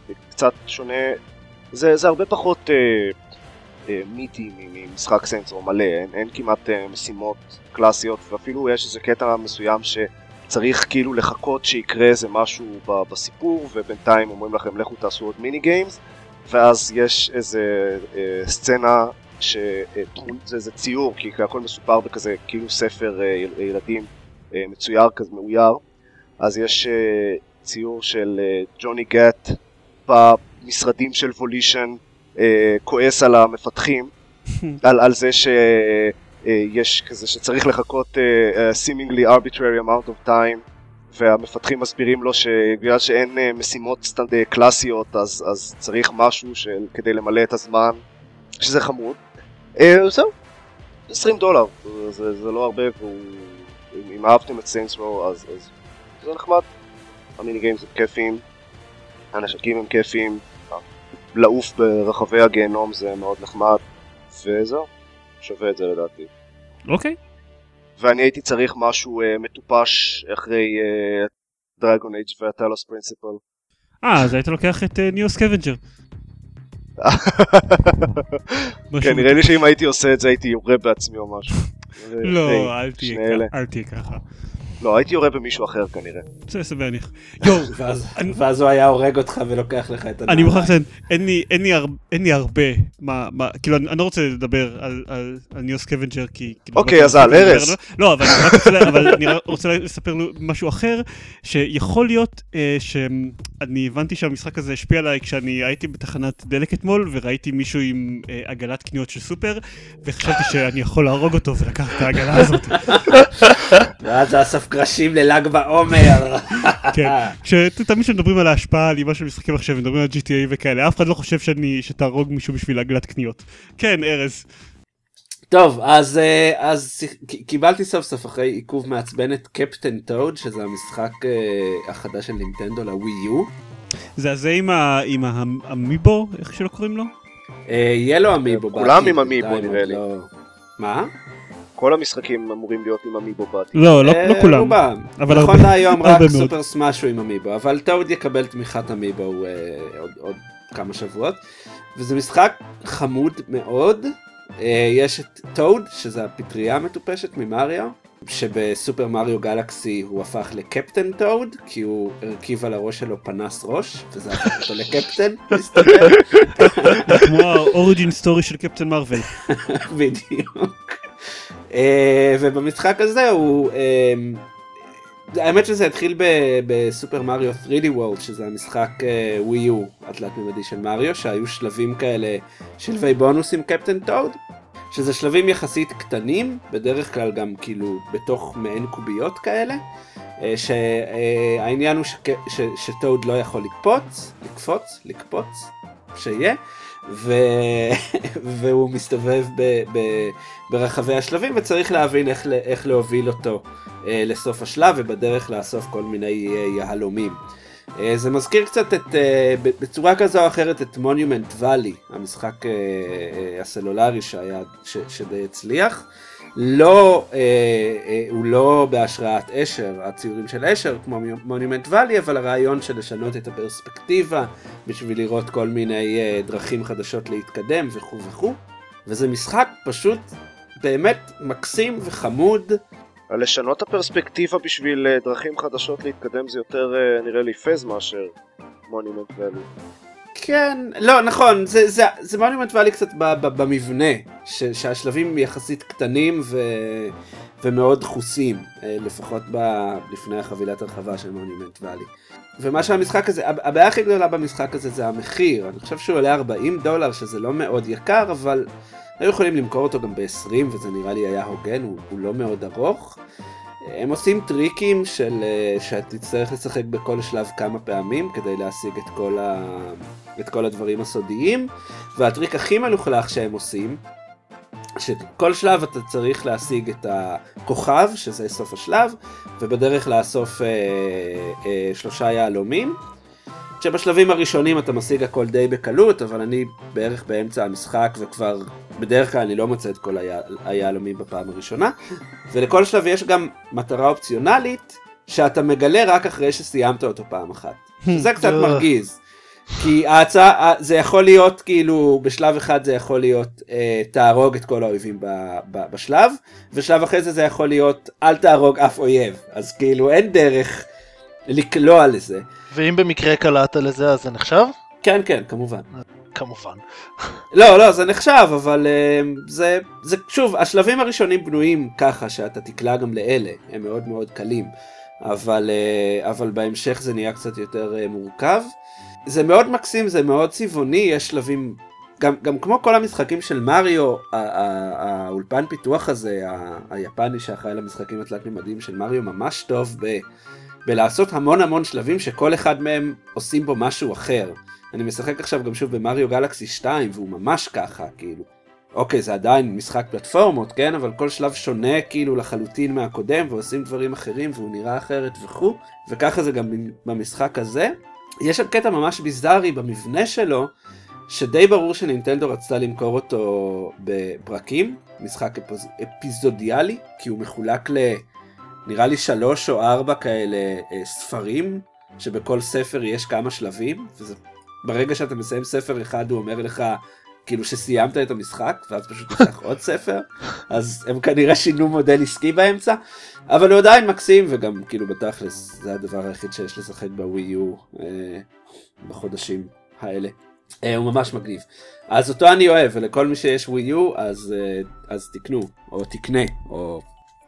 וקצת שונה, זה, זה הרבה פחות אה, אה, meaty ממשחק Saints Row מלא, אין, אין כמעט אה, משימות קלאסיות, ואפילו יש איזה קטע מסוים שצריך כאילו לחכות שיקרה איזה משהו ב- בסיפור, ובינתיים אומרים לכם לכו תעשו עוד mini games, ואז יש איזה אה, סצנה שזה איזה ציור, כי הכל מסופר בכזה כאילו ספר אה, יל- ילדים אה, מצויר כזה מאויר, אז יש אה, ציור של אה, ג'וני גט במשרדים של Volition אה, כועס על המפתחים, [laughs] על, על זה שיש כזה שצריך לחכות אה, seemingly arbitrary amount of time והמפתחים מסבירים לו שבגלל שאין אה, משימות סטנד אה, קלאסיות אז, אז צריך משהו של, כדי למלא את הזמן שזה חמוד. אה, זהו, 20 דולר, זה, זה לא הרבה והוא, אם, אם אהבתם את Saints Row אז, אז זה נחמד. ה mini games הם כיפיים, הנשקים הם כיפיים, לעוף ברחבי הגיהנום זה מאוד נחמד, וזהו, שווה את זה לדעתי. אוקיי. ואני הייתי צריך משהו אה, מטופש אחרי Dragon Age וה Talos Principle. אה, אז היית לוקח את Neo Scavenger. [laughs] כן, נראה לי שאם הייתי עושה את זה הייתי יורה בעצמי או משהו. לא, אל תהיה ככה. לא, הייתי יורה במישהו אחר כנראה. זה סביר להניח. ואז הוא היה הורג אותך ולוקח לך את הנעליים. אני מוכרח לציין, אין לי הרבה, כאילו אני לא רוצה לדבר על Neo Scavenger כי... אוקיי, אז על ארז. לא, אבל אני רוצה לספר משהו אחר, שיכול להיות אה, שאני הבנתי שהמשחק הזה השפיע עליי כשאני הייתי בתחנת דלק אתמול וראיתי מישהו עם אה, עגלת קניות של סופר, וחשבתי שאני יכול להרוג אותו ולקח את העגלה הזאת. [laughs] ואז אסף קרשים לל"ג בעומר. כן, כשתמיד כשמדברים על ההשפעה על אימה של משחקים עכשיו, מדברים על GTA וכאלה, אף אחד לא חושב שאני, שתהרוג מישהו בשביל עגלת קניות. כן, ארז. טוב, אז, אה, אז קיבלתי סוף סוף אחרי עיכוב מעצבן את קפטן טוד, שזה המשחק אה, החדש של נינטנדו לווי יו. זה הזה עם, ה, עם המיבו, איך שלא קוראים לו? יהיה לו המיבו. כולם עם המיבו נראה לי. לא- מה? כל המשחקים אמורים להיות עם המיבו בעתיד. לא, לא, לא כולם. רובם. אבל נכון להיום רק סופר סמאש הוא עם המיבו, אבל טאוד יקבל תמיכת המיבו עוד כמה שבועות. וזה משחק חמוד מאוד. יש את טוד, שזה הפטריה המטופשת ממריו, שבסופר מריו גלקסי הוא הפך לקפטן טוד, כי הוא הרכיב על הראש שלו פנס ראש, וזה הפך אותו לקפטן, [laughs] מסתבר. [laughs] כמו ה origin story של Captain Marvel. [laughs] בדיוק. אה, ובמשחק הזה הוא... אה, האמת שזה התחיל ב Super Mario 3D World שזה המשחק ווי יו התלת מימדי של מריו שהיו שלבים כאלה שלבי בונוס עם Captain Toad שזה שלבים יחסית קטנים בדרך כלל גם כאילו בתוך מעין קוביות כאלה אה, שהעניין הוא שטוד לא יכול לקפוץ לקפוץ לקפוץ שיהיה ו... [laughs] והוא מסתובב ב... ב... ברחבי השלבים וצריך להבין איך, איך להוביל אותו אה, לסוף השלב ובדרך לאסוף כל מיני אה, יהלומים. אה, זה מזכיר קצת את, אה, בצורה כזו או אחרת את מוניומנט ואלי, המשחק אה, אה, הסלולרי שהיה, ש, שדי הצליח. לא, אה, אה, הוא לא בהשראת אשר, הציורים של אשר כמו מונימנט ואלי, אבל הרעיון של לשנות את הפרספקטיבה בשביל לראות כל מיני אה, דרכים חדשות להתקדם וכו' וכו'. וזה משחק פשוט באמת מקסים וחמוד. לשנות הפרספקטיבה בשביל אה, דרכים חדשות להתקדם זה יותר אה, נראה לי פז מאשר מונימנט ואלי. כן, לא, נכון, זה, זה, זה מונימנט ואלי קצת ב, ב, במבנה, ש, שהשלבים יחסית קטנים ו, ומאוד דחוסים, אה, לפחות ב, לפני החבילת הרחבה של מונימנט ואלי. ומה שהמשחק הזה, הבעיה הכי גדולה במשחק הזה זה המחיר, אני חושב שהוא עולה 40 דולר, שזה לא מאוד יקר, אבל היו יכולים למכור אותו גם ב-20, וזה נראה לי היה הוגן, הוא, הוא לא מאוד ארוך. הם עושים טריקים של אה, שתצטרך לשחק בכל שלב כמה פעמים כדי להשיג את כל, ה... את כל הדברים הסודיים. והטריק הכי מלוכלך שהם עושים שכל שלב אתה צריך להשיג את הכוכב שזה סוף השלב ובדרך לאסוף אה, אה, שלושה יהלומים שבשלבים הראשונים אתה משיג הכל די בקלות, אבל אני בערך באמצע המשחק וכבר בדרך כלל אני לא מוצא את כל היהלומים בפעם הראשונה. ולכל שלב יש גם מטרה אופציונלית שאתה מגלה רק אחרי שסיימת אותו פעם אחת. זה [laughs] קצת מרגיז. כי ההצעה, זה יכול להיות כאילו, בשלב אחד זה יכול להיות אה, תהרוג את כל האויבים ב, ב, בשלב, ושלב אחרי זה זה יכול להיות אל תהרוג אף אויב. אז כאילו אין דרך לקלוע לזה. ואם במקרה קלעת לזה אז זה נחשב? כן כן כמובן. כמובן. לא לא זה נחשב אבל uh, זה זה שוב השלבים הראשונים בנויים ככה שאתה תקלע גם לאלה הם מאוד מאוד קלים אבל uh, אבל בהמשך זה נהיה קצת יותר uh, מורכב. זה מאוד מקסים זה מאוד צבעוני יש שלבים גם, גם כמו כל המשחקים של מריו, האולפן פיתוח הזה, היפני שאחראי למשחקים התלת מימדיים של מריו ממש טוב ב... בלעשות המון המון שלבים שכל אחד מהם עושים בו משהו אחר. אני משחק עכשיו גם שוב במריו גלקסי 2 והוא ממש ככה, כאילו. אוקיי, זה עדיין משחק פלטפורמות, כן? אבל כל שלב שונה כאילו לחלוטין מהקודם, ועושים דברים אחרים, והוא נראה אחרת וכו', וככה זה גם במשחק הזה. יש שם קטע ממש ביזארי במבנה שלו, שדי ברור שנינטנדו רצתה למכור אותו בפרקים, משחק אפוז... אפיזודיאלי, כי הוא מחולק ל... נראה לי שלוש או ארבע כאלה אה, ספרים, שבכל ספר יש כמה שלבים, וזה... ברגע שאתה מסיים ספר אחד הוא אומר לך כאילו שסיימת את המשחק, ואז פשוט נפתח עוד ספר, אז הם כנראה שינו מודל עסקי באמצע, אבל הוא עדיין מקסים, וגם כאילו בתכלס זה הדבר היחיד שיש לשחק בווי יו אה, בחודשים האלה. אה, הוא ממש מגניב. אז אותו אני אוהב, ולכל מי שיש ווי יו, אז, אה, אז תקנו, או תקנה, או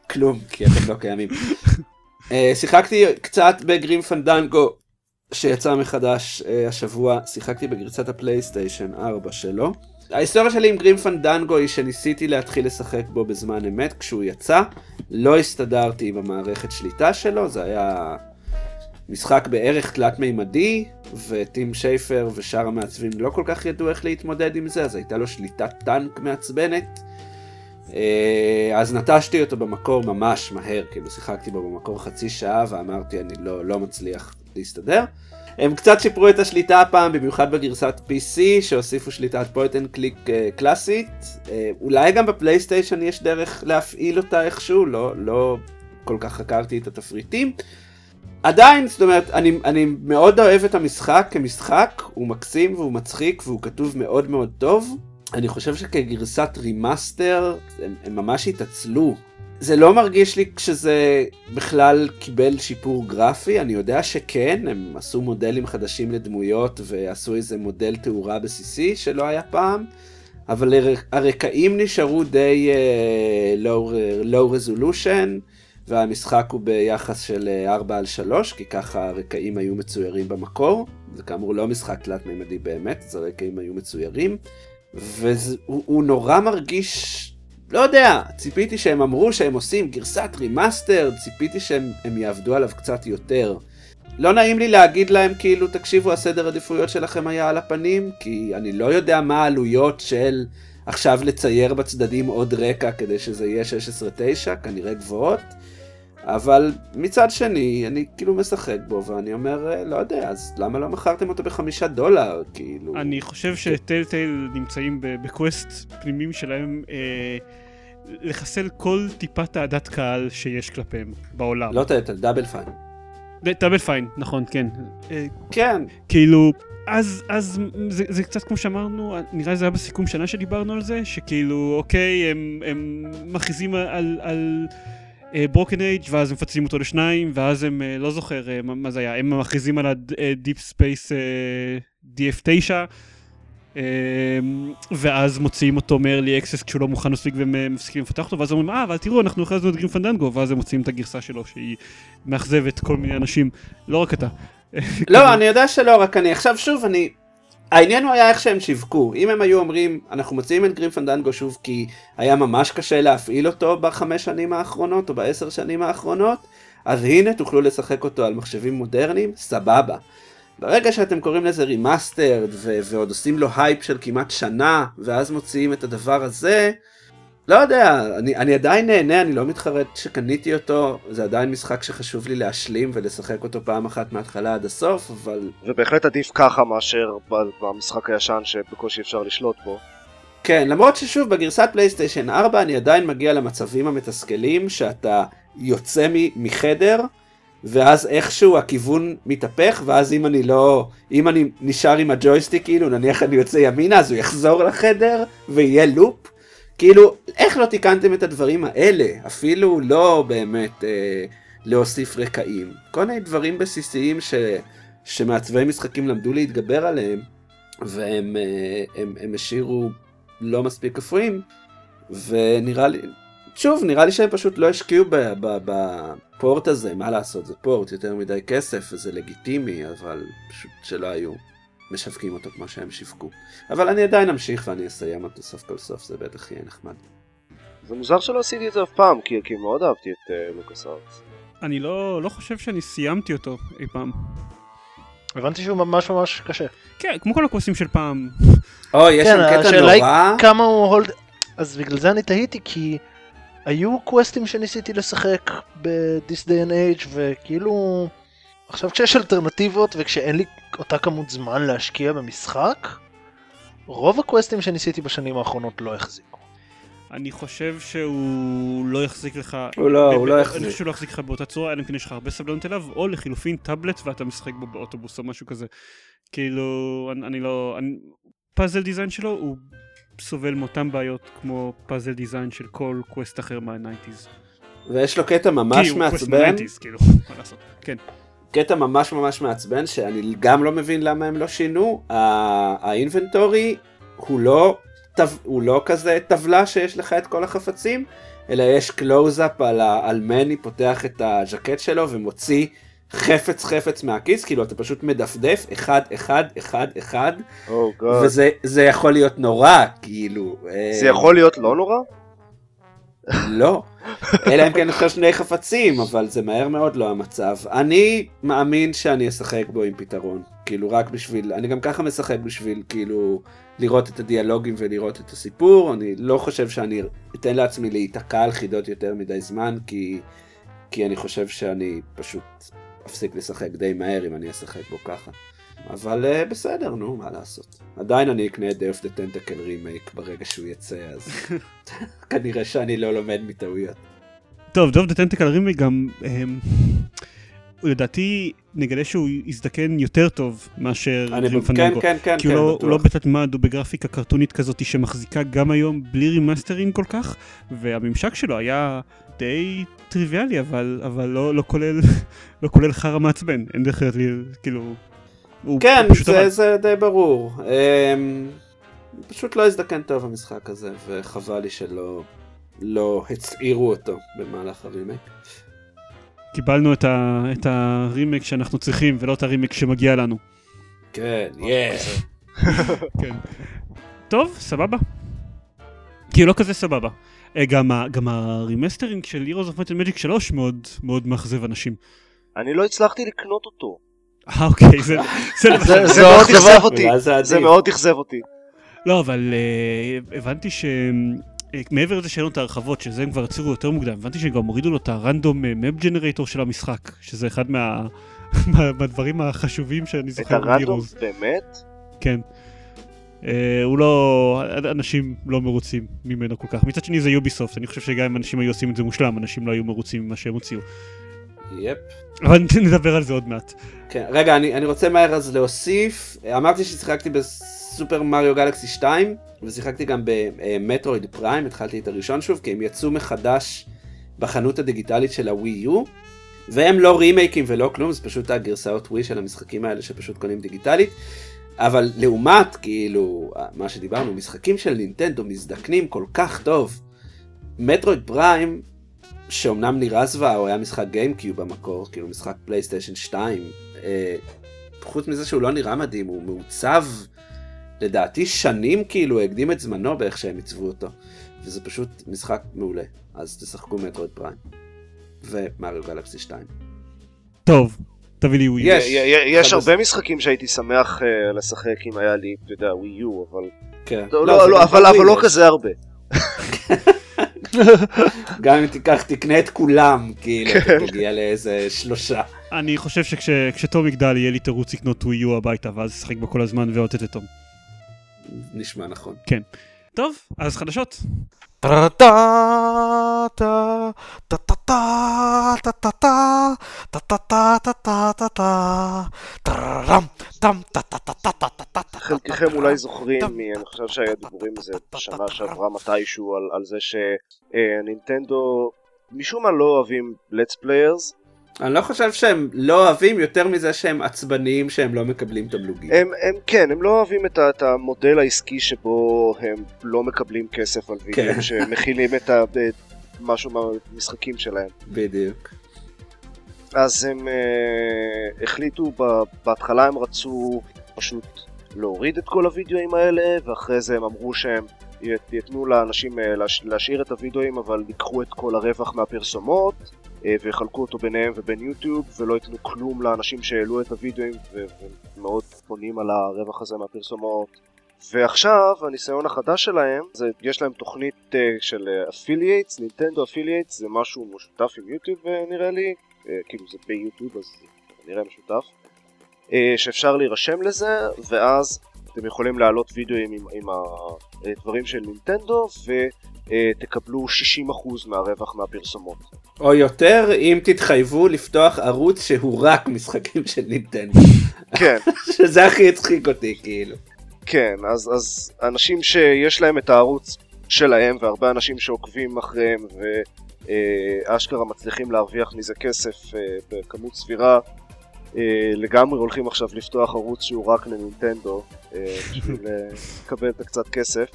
כלום, כי אתם לא קיימים. אה, שיחקתי קצת בגרים פנדנגו שיצא מחדש uh, השבוע, שיחקתי בגרסת הפלייסטיישן 4 שלו. ההיסטוריה שלי עם גרים פנדנגו היא שניסיתי להתחיל לשחק בו בזמן אמת כשהוא יצא. לא הסתדרתי עם המערכת שליטה שלו, זה היה משחק בערך תלת מימדי, וטים שייפר ושאר המעצבים לא כל כך ידעו איך להתמודד עם זה, אז הייתה לו שליטת טנק מעצבנת. אה, אז נטשתי אותו במקור ממש מהר, כאילו שיחקתי בו במקור חצי שעה ואמרתי אני לא, לא מצליח להסתדר. הם קצת שיפרו את השליטה הפעם, במיוחד בגרסת PC, שהוסיפו שליטת point and click קלאסית. אולי גם בפלייסטיישן יש דרך להפעיל אותה איכשהו, לא, לא כל כך חקרתי את התפריטים. עדיין, זאת אומרת, אני, אני מאוד אוהב את המשחק כמשחק, הוא מקסים והוא מצחיק והוא כתוב מאוד מאוד טוב. אני חושב שכגרסת רימאסטר הם, הם ממש התעצלו. זה לא מרגיש לי כאילו זה בכלל קיבל שיפור גרפי, אני יודע שכן, הם עשו מודלים חדשים לדמויות ועשו איזה מודל תאורה בסיסי שלא היה פעם, אבל הרקעים נשארו די uh, low, low resolution, והמשחק הוא ביחס של 4 על 3, כי ככה הרקעים היו מצוירים במקור, זה כאמור לא משחק תלת מימדי באמת, אז הרקעים היו מצוירים, והוא נורא מרגיש לא יודע, ציפיתי שהם אמרו שהם עושים גרסת רימאסטר, ציפיתי שהם יעבדו עליו קצת יותר. לא נעים לי להגיד להם כאילו, תקשיבו, הסדר עדיפויות שלכם היה על הפנים, כי אני לא יודע מה העלויות של עכשיו לצייר בצדדים עוד רקע כדי שזה יהיה 16-9, כנראה גבוהות. אבל מצד שני, אני כאילו משחק בו, ואני אומר, אה, לא יודע, אז למה לא מכרתם אותו בחמישה דולר, כאילו? אני חושב שטלטייל נמצאים בקווסט פנימי שלהם אה, לחסל כל טיפת אהדת קהל שיש כלפיהם בעולם. לא טלטייל, דאבל פיין. דאבל פיין, נכון, כן. אה, כן. כאילו, אז, אז זה, זה קצת כמו שאמרנו, נראה לי זה היה בסיכום שנה שדיברנו על זה, שכאילו, אוקיי, הם, הם מכריזים על... על ברוקן uh, אייג' ואז הם מפצלים אותו לשניים ואז הם uh, לא זוכר uh, מה, זה היה הם מכריזים על Space uh, DF9 uh, ואז מוציאים אותו מ-early access כשהוא לא מוכן מספיק והם מפסיקים לפתח אותו ואז אומרים אה אבל תראו אנחנו הכרזנו את גרים פנדנגו ואז הם מוציאים את הגרסה שלו שהיא מאכזבת כל מיני אנשים לא רק אתה. לא אני יודע שלא רק אני עכשיו שוב אני העניין הוא היה איך שהם שיווקו. אם הם היו אומרים, אנחנו מוציאים את Grim Fandango שוב כי היה ממש קשה להפעיל אותו בחמש שנים האחרונות או בעשר שנים האחרונות, אז הנה תוכלו לשחק אותו על מחשבים מודרניים, סבבה. ברגע שאתם קוראים לזה remastered ועוד עושים לו הייפ של כמעט שנה, ואז מוציאים את הדבר הזה, לא יודע, אני, אני עדיין נהנה, אני לא מתחרט שקניתי אותו, זה עדיין משחק שחשוב לי להשלים ולשחק אותו פעם אחת מההתחלה עד הסוף, אבל... ובהחלט עדיף ככה מאשר במשחק הישן שבקושי אפשר לשלוט בו. כן, למרות ששוב, בגרסת פלייסטיישן 4 אני עדיין מגיע למצבים המתסכלים שאתה יוצא מחדר, ואז איכשהו הכיוון מתהפך, ואז אם אני לא, אם אני נשאר עם הג'ויסטיק, כאילו נניח אני יוצא ימינה, אז הוא יחזור לחדר ויהיה לופ. כאילו, איך לא תיקנתם את הדברים האלה? אפילו לא באמת אה, להוסיף רקעים. כל מיני דברים בסיסיים ש, שמעצבי משחקים למדו להתגבר עליהם, והם אה, הם, הם השאירו לא מספיק כפויים, ונראה לי, שוב, נראה לי שהם פשוט לא השקיעו בפורט הזה, מה לעשות, זה פורט, יותר מדי כסף, וזה לגיטימי, אבל פשוט שלא היו. משווקים אותו כמו שהם שיווקו. אבל אני עדיין אמשיך ואני אסיים אותו סוף כל סוף, זה בטח יהיה נחמד. זה מוזר שלא עשיתי את זה אף פעם, כי, כי מאוד אהבתי את uh, לוקאס ארטס. אני לא, לא חושב שאני סיימתי אותו אי פעם. הבנתי שהוא ממש ממש קשה. כן, כמו כל הקורסים של פעם. או, יש כן, שם קטע נורא. כמה הוא הולד... אז בגלל זה אני תהיתי כי היו קווסטים שניסיתי לשחק ב-this day and age וכאילו עכשיו כשיש אלטרנטיבות וכשאין לי אותה כמות זמן להשקיע במשחק רוב הקווסטים שניסיתי בשנים האחרונות לא החזיקו. אני חושב שהוא לא יחזיק לך... הוא לא, הוא לא אני יחזיק. חושב שהוא לא יחזיק לך באותה צורה, אלא אם כן יש לך הרבה סבלנות אליו, או לחילופין טאבלט ואתה משחק בו באוטובוס או משהו כזה. כאילו, אני, אני לא... אני, puzzle design שלו הוא סובל מאותן בעיות כמו puzzle design של כל קווסט אחר מה nineties. ויש לו קטע ממש כי הוא קווסט מעצבן, מה nineties, כאילו, מה לעשות. כן. קטע ממש ממש מעצבן, שאני גם לא מבין למה הם לא שינו. ה inventory הוא לא, הוא לא כזה טבלה שיש לך את כל החפצים, אלא יש קלוז-אפ על, על Manny פותח את הז'קט שלו ומוציא חפץ חפץ מהכיס, כאילו אתה פשוט מדפדף אחד אחד אחד אחד, God. וזה זה יכול להיות נורא, כאילו. אה, זה יכול להיות לא נורא? לא. אלא אם כן לך שני חפצים, אבל זה מהר מאוד לא המצב. אני מאמין שאני אשחק בו עם פתרון. כאילו רק בשביל, אני גם ככה משחק בשביל כאילו לראות את הדיאלוגים ולראות את הסיפור. אני לא חושב שאני אתן לעצמי להיתקע על חידות יותר מדי זמן, כי, כי אני חושב שאני פשוט אפסיק לשחק די מהר אם אני אשחק בו ככה. אבל uh, בסדר, נו, מה לעשות. עדיין אני אקנה את Day of the Tentacle remake ברגע שהוא יצא, אז [laughs] כנראה שאני לא לומד מטעויות. טוב, דוב דה טנטקל רימי גם, אמ, הוא לדעתי נגלה שהוא יזדקן יותר טוב מאשר אני גרים כן, פנדנגו. כן, כן, כי כן, הוא לא, הוא לא. בתתמד, הוא בגרפיקה קרטונית כזאת שמחזיקה גם היום בלי רימאסטרים כל כך, והממשק שלו היה די טריוויאלי, אבל, אבל לא, לא כולל, [laughs] לא כולל חרא מעצבן, אין דרך לי- כאילו, כן, פשוט זה. זה די ברור. אמ, פשוט לא הזדקן טוב המשחק הזה, וחבל לי שלא לא הצעירו אותו במהלך הרימייק. קיבלנו את, ה, את הרימק שאנחנו צריכים, ולא את הרימק שמגיע לנו. כן, יש. [laughs] כן. טוב, סבבה. כאילו לא כזה סבבה. אה, גם, ה- גם ה remastering של Heroes of Might and Magic 3 מאוד מאוד מאכזב אנשים. אני לא הצלחתי לקנות אותו. אה אוקיי, זה, זה זה- למשל. זה זו מאוד. אכזב אותי. זה. מאוד אכזב אותי. לא, אבל אה, הבנתי ש... אה, מעבר לזה שאין לו את ההרחבות, שזה הם כבר הצהירו יותר מוקדם, הבנתי שהם גם הורידו לו את הרנדום מפ ג'נרייטור של המשחק, שזה אחד מה... [laughs] מה- מהדברים החשובים שאני את זוכר הרנדום מ-Heroes. באמת? כן. אה, הוא לא... אנשים לא מרוצים ממנו כל כך. מצד שני זה יוביסופט, אני חושב שגם אם אנשים היו עושים את זה מושלם, אנשים לא היו מרוצים ממה שהם הוציאו. יפ. אבל נדבר על זה עוד מעט. כן, רגע, אני, אני רוצה מהר אז להוסיף. אמרתי ששיחקתי בסופר מריו גלקסי 2, ושיחקתי גם במטרואיד פריים, התחלתי את הראשון שוב, כי הם יצאו מחדש בחנות הדיגיטלית של הווי יו, והם לא רימייקים ולא כלום, זה פשוט הגרסאות ווי של המשחקים האלה שפשוט קונים דיגיטלית. אבל לעומת, כאילו, מה שדיברנו, משחקים של נינטנדו מזדקנים כל כך טוב. מטרואיד פריים, שאומנם נראה זוועה, הוא היה משחק גיימקיוב במקור, כאילו משחק פלייסטיישן 2. אה, חוץ מזה שהוא לא נראה מדהים, הוא מעוצב, לדעתי שנים כאילו, הקדים את זמנו באיך שהם עיצבו אותו. וזה פשוט משחק מעולה. אז תשחקו מטרואיד פריים. ומריו גלקסי 2. טוב, תביא לי ווי. יש. יש הרבה משחקים שהייתי שמח אה, לשחק אם היה לי, אתה יודע, ווי יו, אבל... כן. לא, לא, גם לא, אבל אבל לא. כזה הרבה. [laughs] גם אם תיקח, תקנה את כולם, כאילו, כן. אתה תגיע לאיזה שלושה. אני חושב שכשתום יגדל יהיה לי תירוץ לקנות ווי יו הביתה, ואז לשחק בו כל הזמן ועוטט לתום. נשמע נכון. טוב, אז חדשות. חלקכם אולי זוכרים, אני חושב שהיה דיבורים על זה בשנה שעברה מתישהו, על זה שנינטנדו משום מה לא אוהבים let's players. אני לא חושב שהם לא אוהבים יותר מזה שהם עצבניים שהם לא מקבלים תמלוגים. הם, הם כן, הם לא אוהבים את, את המודל העסקי שבו הם לא מקבלים כסף על וידאו כן. שמכילים את ה- את משהו מהמשחקים שלהם. בדיוק. אז הם uh, החליטו, בהתחלה הם רצו פשוט להוריד את כל הוידאוים האלה, ואחרי זה הם אמרו שהם י- ייתנו לאנשים להש- להשאיר את הוידאוים, אבל ייקחו את כל הרווח מהפרסומות, ויחלקו אותו ביניהם ובין יוטיוב, ולא ייתנו כלום לאנשים שהעלו את הוידאוים, ו- ומאוד בונים על הרווח הזה מהפרסומות. ועכשיו הניסיון החדש שלהם, זה, יש להם תוכנית uh, של affiliates, נינטנדו affiliates, זה משהו משותף עם יוטיוב uh, נראה לי, uh, כאילו זה ביוטיוב אז נראה משותף, uh, שאפשר להירשם לזה, ואז אתם יכולים להעלות וידאוים עם, עם הדברים של נינטנדו, ותקבלו 60% מהרווח מהפרסומות. או יותר, אם תתחייבו לפתוח ערוץ שהוא רק משחקים של נינטנדו. כן. [laughs] שזה הכי הצחיק אותי, כאילו. כן, אז, אז אנשים שיש להם את הערוץ שלהם, והרבה אנשים שעוקבים אחריהם, ואשכרה מצליחים להרוויח מזה כסף אה, בכמות סבירה, אה, לגמרי הולכים עכשיו לפתוח ערוץ שהוא רק לנינטנדו, אה, בשביל לקבל את הקצת כסף.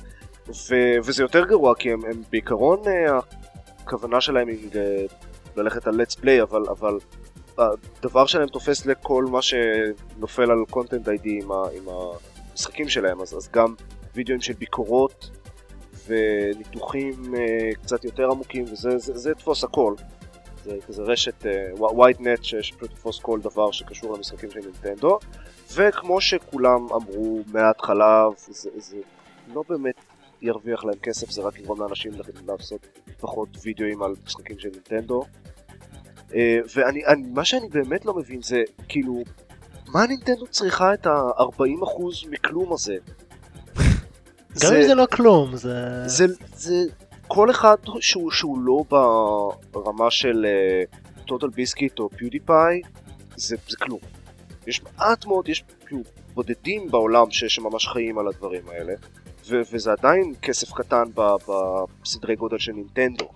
ו- וזה יותר גרוע, כי הם, הם בעיקרון, הכוונה שלהם היא ללכת על let's play, אבל, אבל הדבר שלהם תופס לכל מה שנופל על content ID עם, ה- עם המשחקים שלהם, אז, אז גם וידאוים של ביקורות וניתוחים uh, קצת יותר עמוקים, וזה זה, זה תפוס הכל. זה כזה רשת uh, white net שפשוט תתפוס כל דבר שקשור למשחקים של נינטנדו, וכמו שכולם אמרו מההתחלה, זה, זה לא באמת ירוויח להם כסף, זה רק יגרום לאנשים לעשות פחות וידאוים על משחקים של נינטנדו. Uh, ומה שאני באמת לא מבין זה, כאילו, מה נינטנדו צריכה את ה-40% מכלום הזה? [laughs] גם אם זה לא כלום, זה... זה, זה כל אחד שהוא, שהוא לא ברמה של Total uh, Biscuit או PewDiePie, זה, זה כלום. יש מעט מאוד, יש כאילו בודדים בעולם ש, שממש חיים על הדברים האלה, ו, וזה עדיין כסף קטן בסדרי גודל של נינטנדו.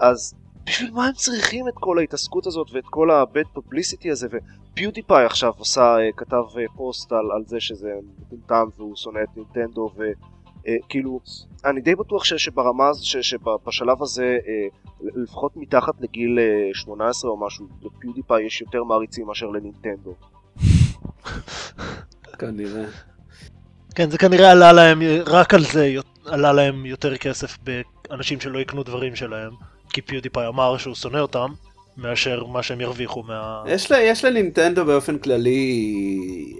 אז בשביל מה הם צריכים את כל ההתעסקות הזאת ואת כל ה-bad publicity הזה ו PewDiePie עכשיו עשה, אה, כתב אה, פוסט על, על זה שזה מטומטם והוא שונא את נינטנדו וכאילו אה, אני די בטוח שברמה ש, שבשלב הזה לפחות מתחת לגיל 18 או משהו ל PewDiePie יש יותר מעריצים מאשר לנינטנדו. כנראה. כן זה כנראה עלה להם רק על זה עלה להם יותר כסף באנשים שלא יקנו דברים שלהם. כי PewDiePie אמר שהוא שונא אותם, מאשר מה שהם ירוויחו מה... יש, לה, יש לנינטנדו באופן כללי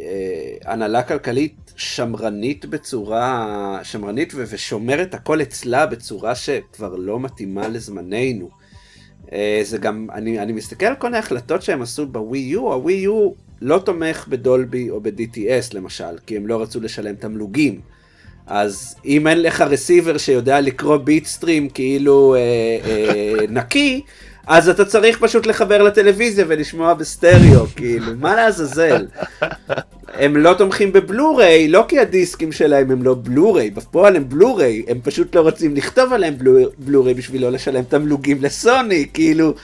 אה, הנהלה כלכלית שמרנית בצורה, שמרנית ו- ושומרת הכל אצלה בצורה שכבר לא מתאימה לזמננו. אה, זה גם, אני, אני מסתכל על כל מיני החלטות שהם עשו בווי יו, הווי יו לא תומך בדולבי או ב-DTS למשל, כי הם לא רצו לשלם תמלוגים. אז אם אין לך רסיבר שיודע לקרוא ביט סטרים כאילו אה, אה, [laughs] נקי, אז אתה צריך פשוט לחבר לטלוויזיה ולשמוע בסטריאו, כאילו, מה לעזאזל? הם לא תומכים בבלו-ריי, לא כי הדיסקים שלהם הם לא בלו-ריי, בפועל הם בלו-ריי, הם פשוט לא רוצים לכתוב עליהם בלו-ריי בשביל לא לשלם תמלוגים לסוני, כאילו...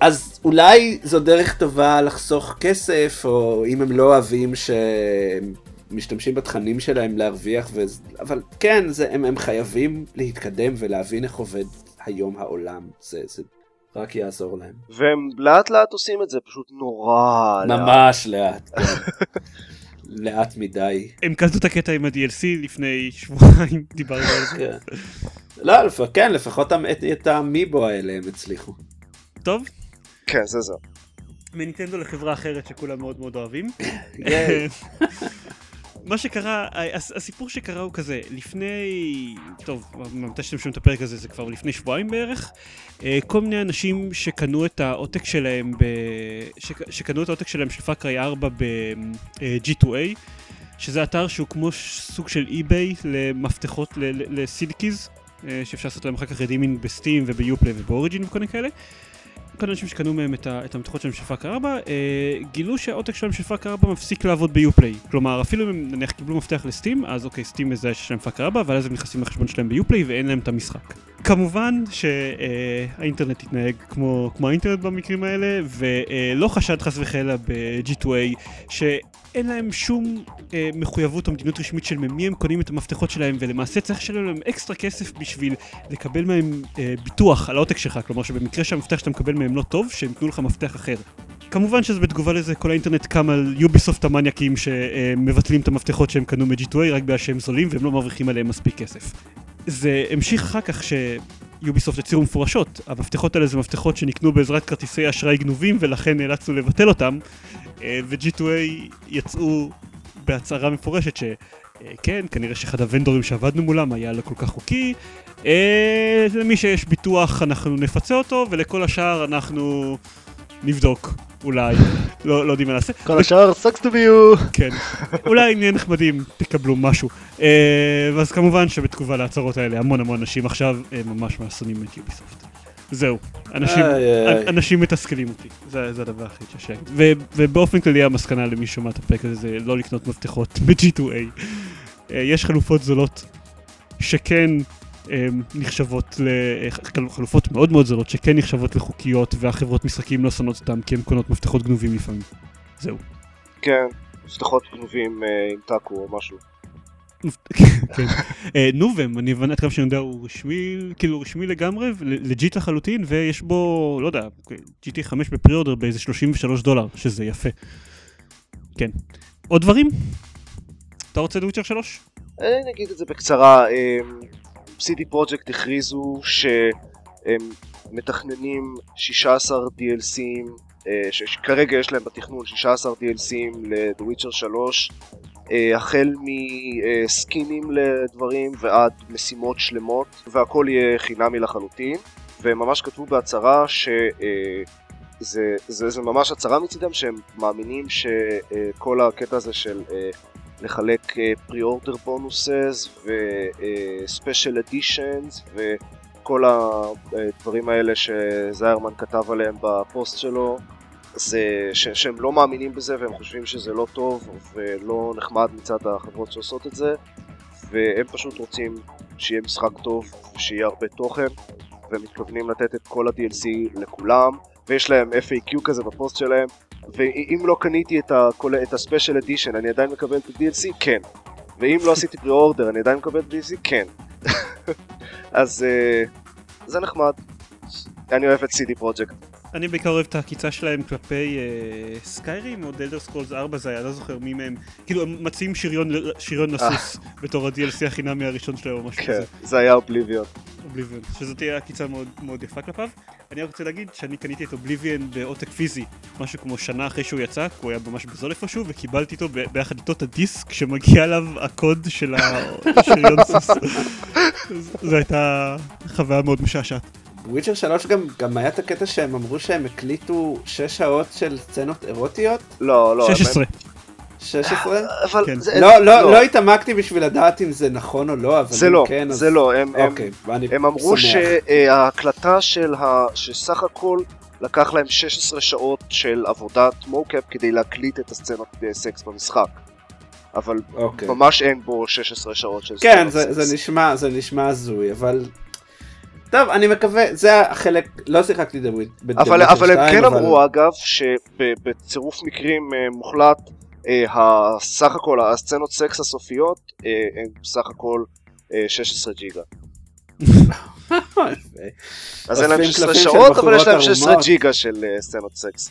אז אולי זו דרך טובה לחסוך כסף, או אם הם לא אוהבים שהם משתמשים בתכנים שלהם להרוויח, ו... אבל כן, זה, הם, הם חייבים להתקדם ולהבין איך עובד היום העולם, זה, זה רק יעזור להם. והם לאט לאט עושים את זה, פשוט נורא לאט. ממש לאט, כן. [laughs] לאט מדי. הם קלטו את הקטע עם ה-DLC לפני שבועיים, [laughs] דיברנו על זה. כן. לא, לפ... כן, לפחות את, את המיבו האלה הם הצליחו. טוב? כן, זה זה. מניטנדו לחברה אחרת שכולם מאוד מאוד אוהבים. [laughs] [laughs] מה שקרה, הסיפור שקרה הוא כזה, לפני, טוב, מתי שאתם שומעים את הפרק הזה זה כבר לפני שבועיים בערך, אה, כל מיני אנשים שקנו את העותק שלהם, ב, שקנו את העותק שלהם של Far Cry 4 ב-G2A, אה, שזה אתר שהוא כמו סוג של eBay למפתחות ל CD keys, אה, שאפשר לעשות להם אחר כך redeeming ב Steam וב Uplay וב Origin וכל מיני כאלה. כל אנשים שקנו מהם את, את המפתחות שלהם של Far Cry 4, אה, גילו שהעותק שלהם של Far Cry 4 מפסיק לעבוד ב Uplay. כלומר, אפילו אם הם נניח קיבלו מפתח ל Steam, אז אוקיי, Steam מזהה שיש להם Far Cry 4, אבל אז הם נכנסים לחשבון שלהם ב Uplay ואין להם את המשחק. כמובן שהאינטרנט אה, התנהג כמו, כמו האינטרנט במקרים האלה, ולא חשד חס וחלילה ב-G2A, שאין להם שום אה, מחויבות או מדיניות רשמית של ממי הם קונים את המפתחות שלהם, ולמעשה צריך לשלם להם אקסטרה כסף בשביל לקבל מהם אה, ביטוח על העותק שלך, כלומר שבמקרה שהמפתח שאתה מקבל מהם לא טוב, שהם יתנו לך מפתח אחר. כמובן שזה בתגובה לזה כל האינטרנט קם על יוביסופט המניאקים שמבטלים את המפתחות שהם קנו מ-G2A רק בגלל שהם זולים והם לא מרוויחים עליהם מספיק כסף. זה המשיך אחר כך שיוביסופט הצהירו מפורשות, המפתחות האלה זה מפתחות שנקנו בעזרת כרטיסי אשראי גנובים ולכן נאלצנו לבטל אותם, אה, ו-G2A יצאו בהצהרה מפורשת אה, כן, כנראה שאחד הוונדורים שעבדנו מולם היה לא כל כך חוקי. אה, למי שיש ביטוח אנחנו נפצה אותו, ולכל השאר אנחנו נבדוק, אולי. לא, לא יודעים מה נעשה. כל השאר sucks to be you. כן. אולי נהיה נחמדים, תקבלו משהו. אה, ואז כמובן שבתגובה להצהרות האלה המון המון אנשים עכשיו אה, ממש מהשונאים את יוביסופט. זהו, אנשים, איי, איי. אנשים מתסכלים אותי, זה, זה הדבר הכי קשה. ובאופן כללי המסקנה למי ששומע את הפרק הזה זה לא לקנות מפתחות ב-G2A. אה, יש חלופות זולות שכן נחשבות, ל... אה, מאוד מאוד זולות שכן נחשבות לחוקיות והחברות משחקים לא שונאות אותם כי הן קונות מפתחות גנובים לפעמים. זהו. כן, מפתחות גנובים אה, עם טאקו או משהו. [laughs] כן. אה, Nuuvem, אני הבנתי כמה שאני יודע, הוא רשמי, כאילו רשמי לגמרי, legit לחלוטין, ויש בו, לא יודע, GTA 5 ב pre-order באיזה 33 דולר, שזה יפה. כן. עוד דברים? אתה רוצה דוויצ'ר 3? אה, נגיד את זה בקצרה, אמ, CD פרויקט הכריזו שהם מתכננים 16 DLCים, אה, שכרגע יש להם בתכנון 16 DLCים Witcher 3, אה, החל מסקינים לדברים ועד משימות שלמות, והכל יהיה חינמי לחלוטין, והם ממש כתבו בהצהרה ש... אה, זה, זה, זה ממש הצהרה מצידם שהם מאמינים שכל הקטע הזה של אה, לחלק פרי-אורדר בונוסס וספיישל אדישנס וכל הדברים האלה שזיירמן כתב עליהם בפוסט שלו זה ש- שהם לא מאמינים בזה והם חושבים שזה לא טוב ולא נחמד מצד החברות שעושות את זה והם פשוט רוצים שיהיה משחק טוב ושיהיה הרבה תוכן והם מתכוונים לתת את כל ה-DLC לכולם ויש להם FAQ כזה בפוסט שלהם ואם לא קניתי את, הכל, את ה special edition אני עדיין מקבל את ה-DLC? כן. ואם לא עשיתי pre-order אני עדיין מקבל את ה-DLC? כן. [laughs] אז אה, זה נחמד. אני אוהב את CD Projekt אני בעיקר אוהב את העקיצה שלהם כלפי אה, Skyrim או The Elder Scrolls 4 זה היה, לא זוכר מי מהם, כאילו הם מציעים שריון, שריון לסוס בתור ה-DLC החינמי הראשון שלהם או משהו כן, כזה. זה היה אובליביון אובליביון, שזאת תהיה עקיצה מאוד, מאוד יפה כלפיו. אני רק רוצה להגיד שאני קניתי את אובליביון בעותק פיזי, משהו כמו שנה אחרי שהוא יצא, כי הוא היה ממש בזול איפשהו, וקיבלתי איתו ביחד איתו את הדיסק שמגיע אליו הקוד של השריון [laughs] סוס. זו הייתה חוויה מאוד משעשעת. וויצ'ר 3 גם, גם היה את הקטע שהם אמרו שהם הקליטו 6 שעות של סצנות אירוטיות? לא, לא, 16. 16? אבל כן. זה, לא, לא, לא התעמקתי בשביל לדעת אם זה נכון או לא, אבל זה לא, כן, אז... זה לא, הם, הם, אוקיי, ואני הם אמרו שמח. שההקלטה של ה... שסך הכל לקח להם 16 שעות של עבודת מוקאפ כדי להקליט את הסצנות סקס במשחק. אבל אוקיי. ממש אין בו 16 שעות של כן, זה, סקס. זה נשמע, זה נשמע הזוי, אבל... טוב, אני מקווה, זה החלק, לא שיחקתי 2, אבל, אבל הם כן אמרו אגב שבצירוף מקרים אה, מוחלט אה, הסך הכל הסצנות סקס הסופיות אה, הם סך הכל אה, 16 ג'יגה. [laughs] אז אין להם אוספים 16 קלפים של שעות אבל יש להם 16 ערומות. ג'יגה של אה, סצנות סקס.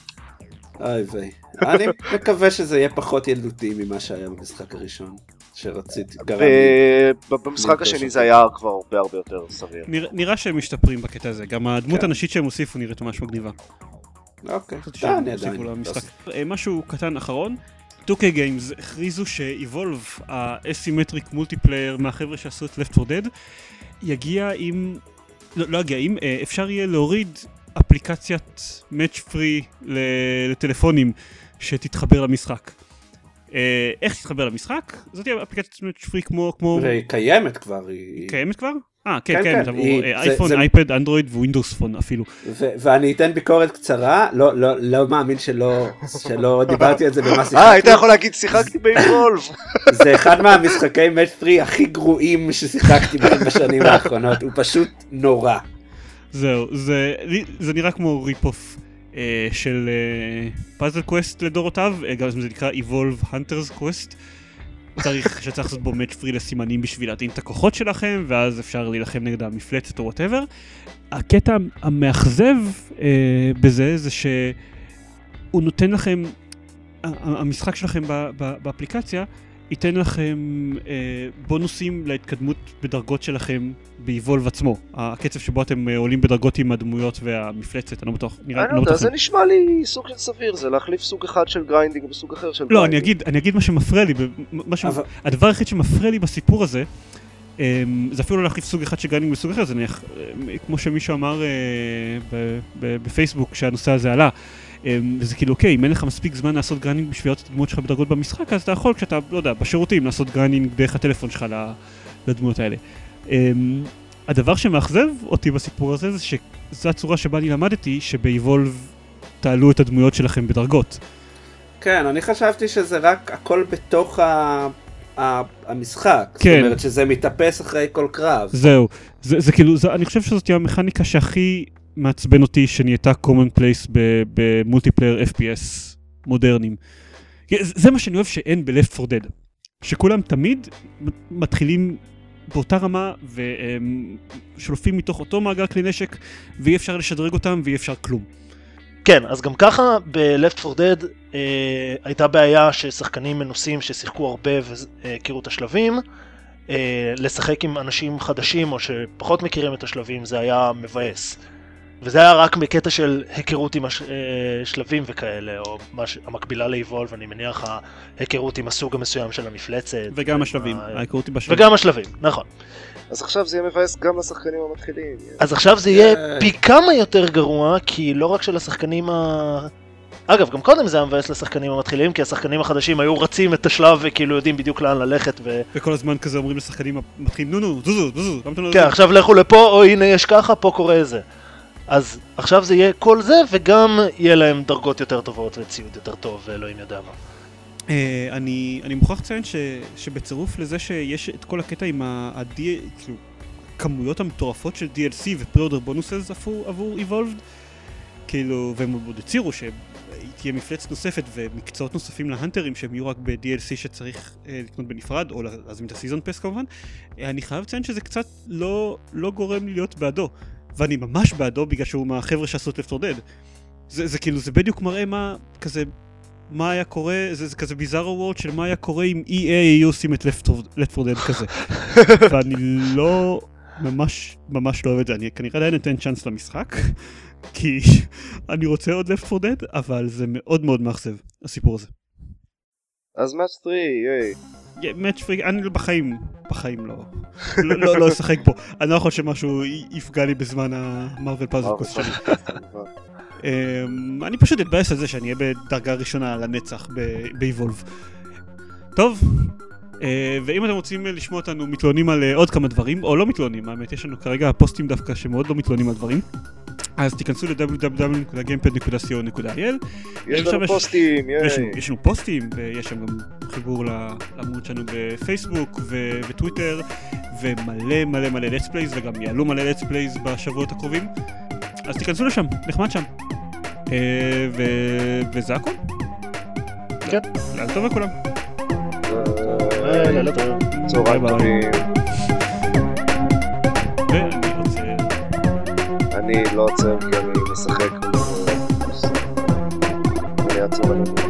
אוי ויי. אני מקווה שזה יהיה פחות ילדותי ממה שהיה במשחק הראשון, שרציתי, לרכוש השני. זה היה כבר הרבה הרבה יותר סביר. נראה, שהם משתפרים בקטע הזה, גם הדמות כן. הנשית שהם הוסיפו נראית ממש מגניבה. אוקיי, אה, אני עדיין. אה, משהו קטן אחרון, 2K Games הכריזו ש Evolve, ה asymmetric multiplayer מהחבר'ה שעשו את Left 4 Dead, יגיע עם, לא, לא יגיע, אם אה, אפשר יהיה להוריד אפליקציית match three לטלפונים שתתחבר למשחק. אה, איך תתחבר למשחק? זאת תהיה אפליקציית match three כמו, כמו, והיא קיימת כבר, היא... קיימת כבר? אה, כן, כן, כן, עבור היא- אה, זה- אייפון, זה- אייפד, אנדרואיד ווינדוס פון אפילו. ו- ואני אתן ביקורת קצרה, לא, לא, לא מאמין שלא, שלא [laughs] דיברתי על זה במה אה, היית שיחקתי. יכול להגיד שיחקתי ב Evolve. [laughs] זה אחד מהמשחקי match הכי גרועים ששיחקתי בהם בשנים [laughs] האחרונות, הוא פשוט נורא. זהו, זה, זה נראה כמו rip-off אה, של Puzzle Quest לדורותיו, אה, גם זה נקרא Evolve Hunters Quest. צריך, שצריך לעשות בו match three לסימנים בשביל להתאים את הכוחות שלכם, ואז אפשר להילחם נגד המפלצת או whatever. הקטע המאכזב אה, בזה, זה שהוא נותן לכם, המשחק שלכם באפליקציה, ייתן לכם אה, בונוסים להתקדמות בדרגות שלכם ב Evolve עצמו. הקצב שבו אתם אה, עולים בדרגות עם הדמויות והמפלצת, אני לא בטוח. נראה, אני לא לא יודע, בטוח זה נשמע לי סוג של סביר, זה להחליף סוג אחד של grinding בסוג אחר של לא, אני grinding. אגיד, אני אגיד מה שמפריע לי, ב- מה ש... אבל- הדבר היחיד שמפריע לי בסיפור הזה, אמ, זה אפילו לא להחליף סוג אחד של grinding בסוג אחר, זה נניח, אמ, כמו שמישהו אמר אה, ב- ב- בפייסבוק כשהנושא הזה עלה, אמ, וזה כאילו, אוקיי, אם אין לך מספיק זמן לעשות grinding בשביל לראות את הדמויות שלך בדרגות במשחק, אז אתה יכול כשאתה, לא יודע, בשירותים, לעשות grinding דרך הטלפון שלך ל- לדמויות האלה. אמ, הדבר שמאכזב אותי בסיפור הזה, זה שזו הצורה שבה אני למדתי, שב Evolve תעלו את הדמויות שלכם בדרגות. כן, אני חשבתי שזה רק הכל בתוך ה... ה... המשחק. כן. זאת אומרת שזה מתאפס אחרי כל קרב. זהו, זה, זה כאילו, זה, אני חושב שזאת המכניקה שהכי מעצבן אותי שנהייתה common place במולטיפלייר FPS מודרניים. זה, מה שאני אוהב שאין ב-Left 4 Dead, שכולם תמיד מתחילים באותה רמה ושולפים מתוך אותו מעגל כלי נשק ואי אפשר לשדרג אותם ואי אפשר כלום. כן, אז גם ככה 4 Dead אה, הייתה בעיה ששחקנים מנוסים ששיחקו הרבה והכירו את השלבים, אה, לשחק עם אנשים חדשים או שפחות מכירים את השלבים זה היה מבאס. וזה היה רק בקטע של היכרות עם השלבים וכאלה, או מה ש- המקבילה ל-Evolve, אני מניח ההיכרות עם הסוג המסוים של המפלצת. וגם השלבים, ה- ההיכרות היא בשלבים. וגם השלבים, נכון. אז עכשיו זה יהיה מבאס גם לשחקנים המתחילים. אז עכשיו זה יהיה אה. פי כמה יותר גרוע, כי לא רק של השחקנים ה... אגב, גם קודם זה היה מבאס לשחקנים המתחילים, כי השחקנים החדשים היו רצים את השלב וכאילו יודעים בדיוק לאן ללכת ו... וכל הזמן כזה אומרים לשחקנים המתחילים, נו נו, זוזו, זוזו, לא כן, זזים?" עכשיו לכו לפה, או הנה יש ככה, פה קורה זה. אז עכשיו זה יהיה כל זה, וגם יהיה להם דרגות יותר טובות וציוד יותר טוב, ואלוהים יודע מה. אה, אני, אני מוכרח לציין ש, שבצירוף לזה שיש את כל הקטע עם ה... ה כאילו, המטורפות של DLC ופרי-אורדר בונוסס עבור, עבור Evolved, כאילו, והם עוד הצהירו שתהיה מפלצת נוספת ומקצועות נוספים להנטרים שהם יהיו רק ב-DLC שצריך אה, לקנות בנפרד, או להזמין את הסיזון פס כמובן, אני חייב לציין שזה קצת לא, לא גורם להיות בעדו, ואני ממש בעדו בגלל שהוא מהחבר'ה שעשו את 4 Dead. זה, זה כאילו, זה בדיוק מראה מה, כזה, מה היה קורה, זה, זה כזה ביזארו וורד של מה היה קורה אם EA היו עושים את 4 Dead כזה. [laughs] ואני לא ממש ממש לא אוהב את זה, אני כנראה עדיין אתן צ'אנס למשחק, [laughs] כי אני רוצה עוד 4 Dead, אבל זה מאוד מאוד מאכזב, הסיפור הזה. אז מאץ' 3, ייי. פריק, אני בחיים, בחיים לא, לא, לא, לא אשחק בו. אני לא יכול שמשהו יפגע לי בזמן המרוויל פאזל קוסט שלי. אני פשוט אתבאס על זה שאני אהיה בדרגה ראשונה לנצח באיבולב. טוב, אה, ואם אתם רוצים לשמוע אותנו מתלוננים על אה, עוד כמה דברים, או לא מתלוננים, האמת יש לנו כרגע פוסטים דווקא שמאוד לא מתלוננים על דברים, אז תיכנסו ל-www.gamepad.co.il יש לנו פוסטים, ייי. יש לנו פוסטים, ויש שם גם חיבור לעמוד שלנו בפייסבוק וטוויטר, ומלא מלא מלא let's plays, וגם יעלו מלא let's plays בשבועות הקרובים. אז תיכנסו לשם, נחמד שם. אה, וזה הכל. כן. לילה טוב לכולם. אה, לילה טוב. צהריים. טובים. אני לא עוצר כי אני משחק. אני אעצור רגע.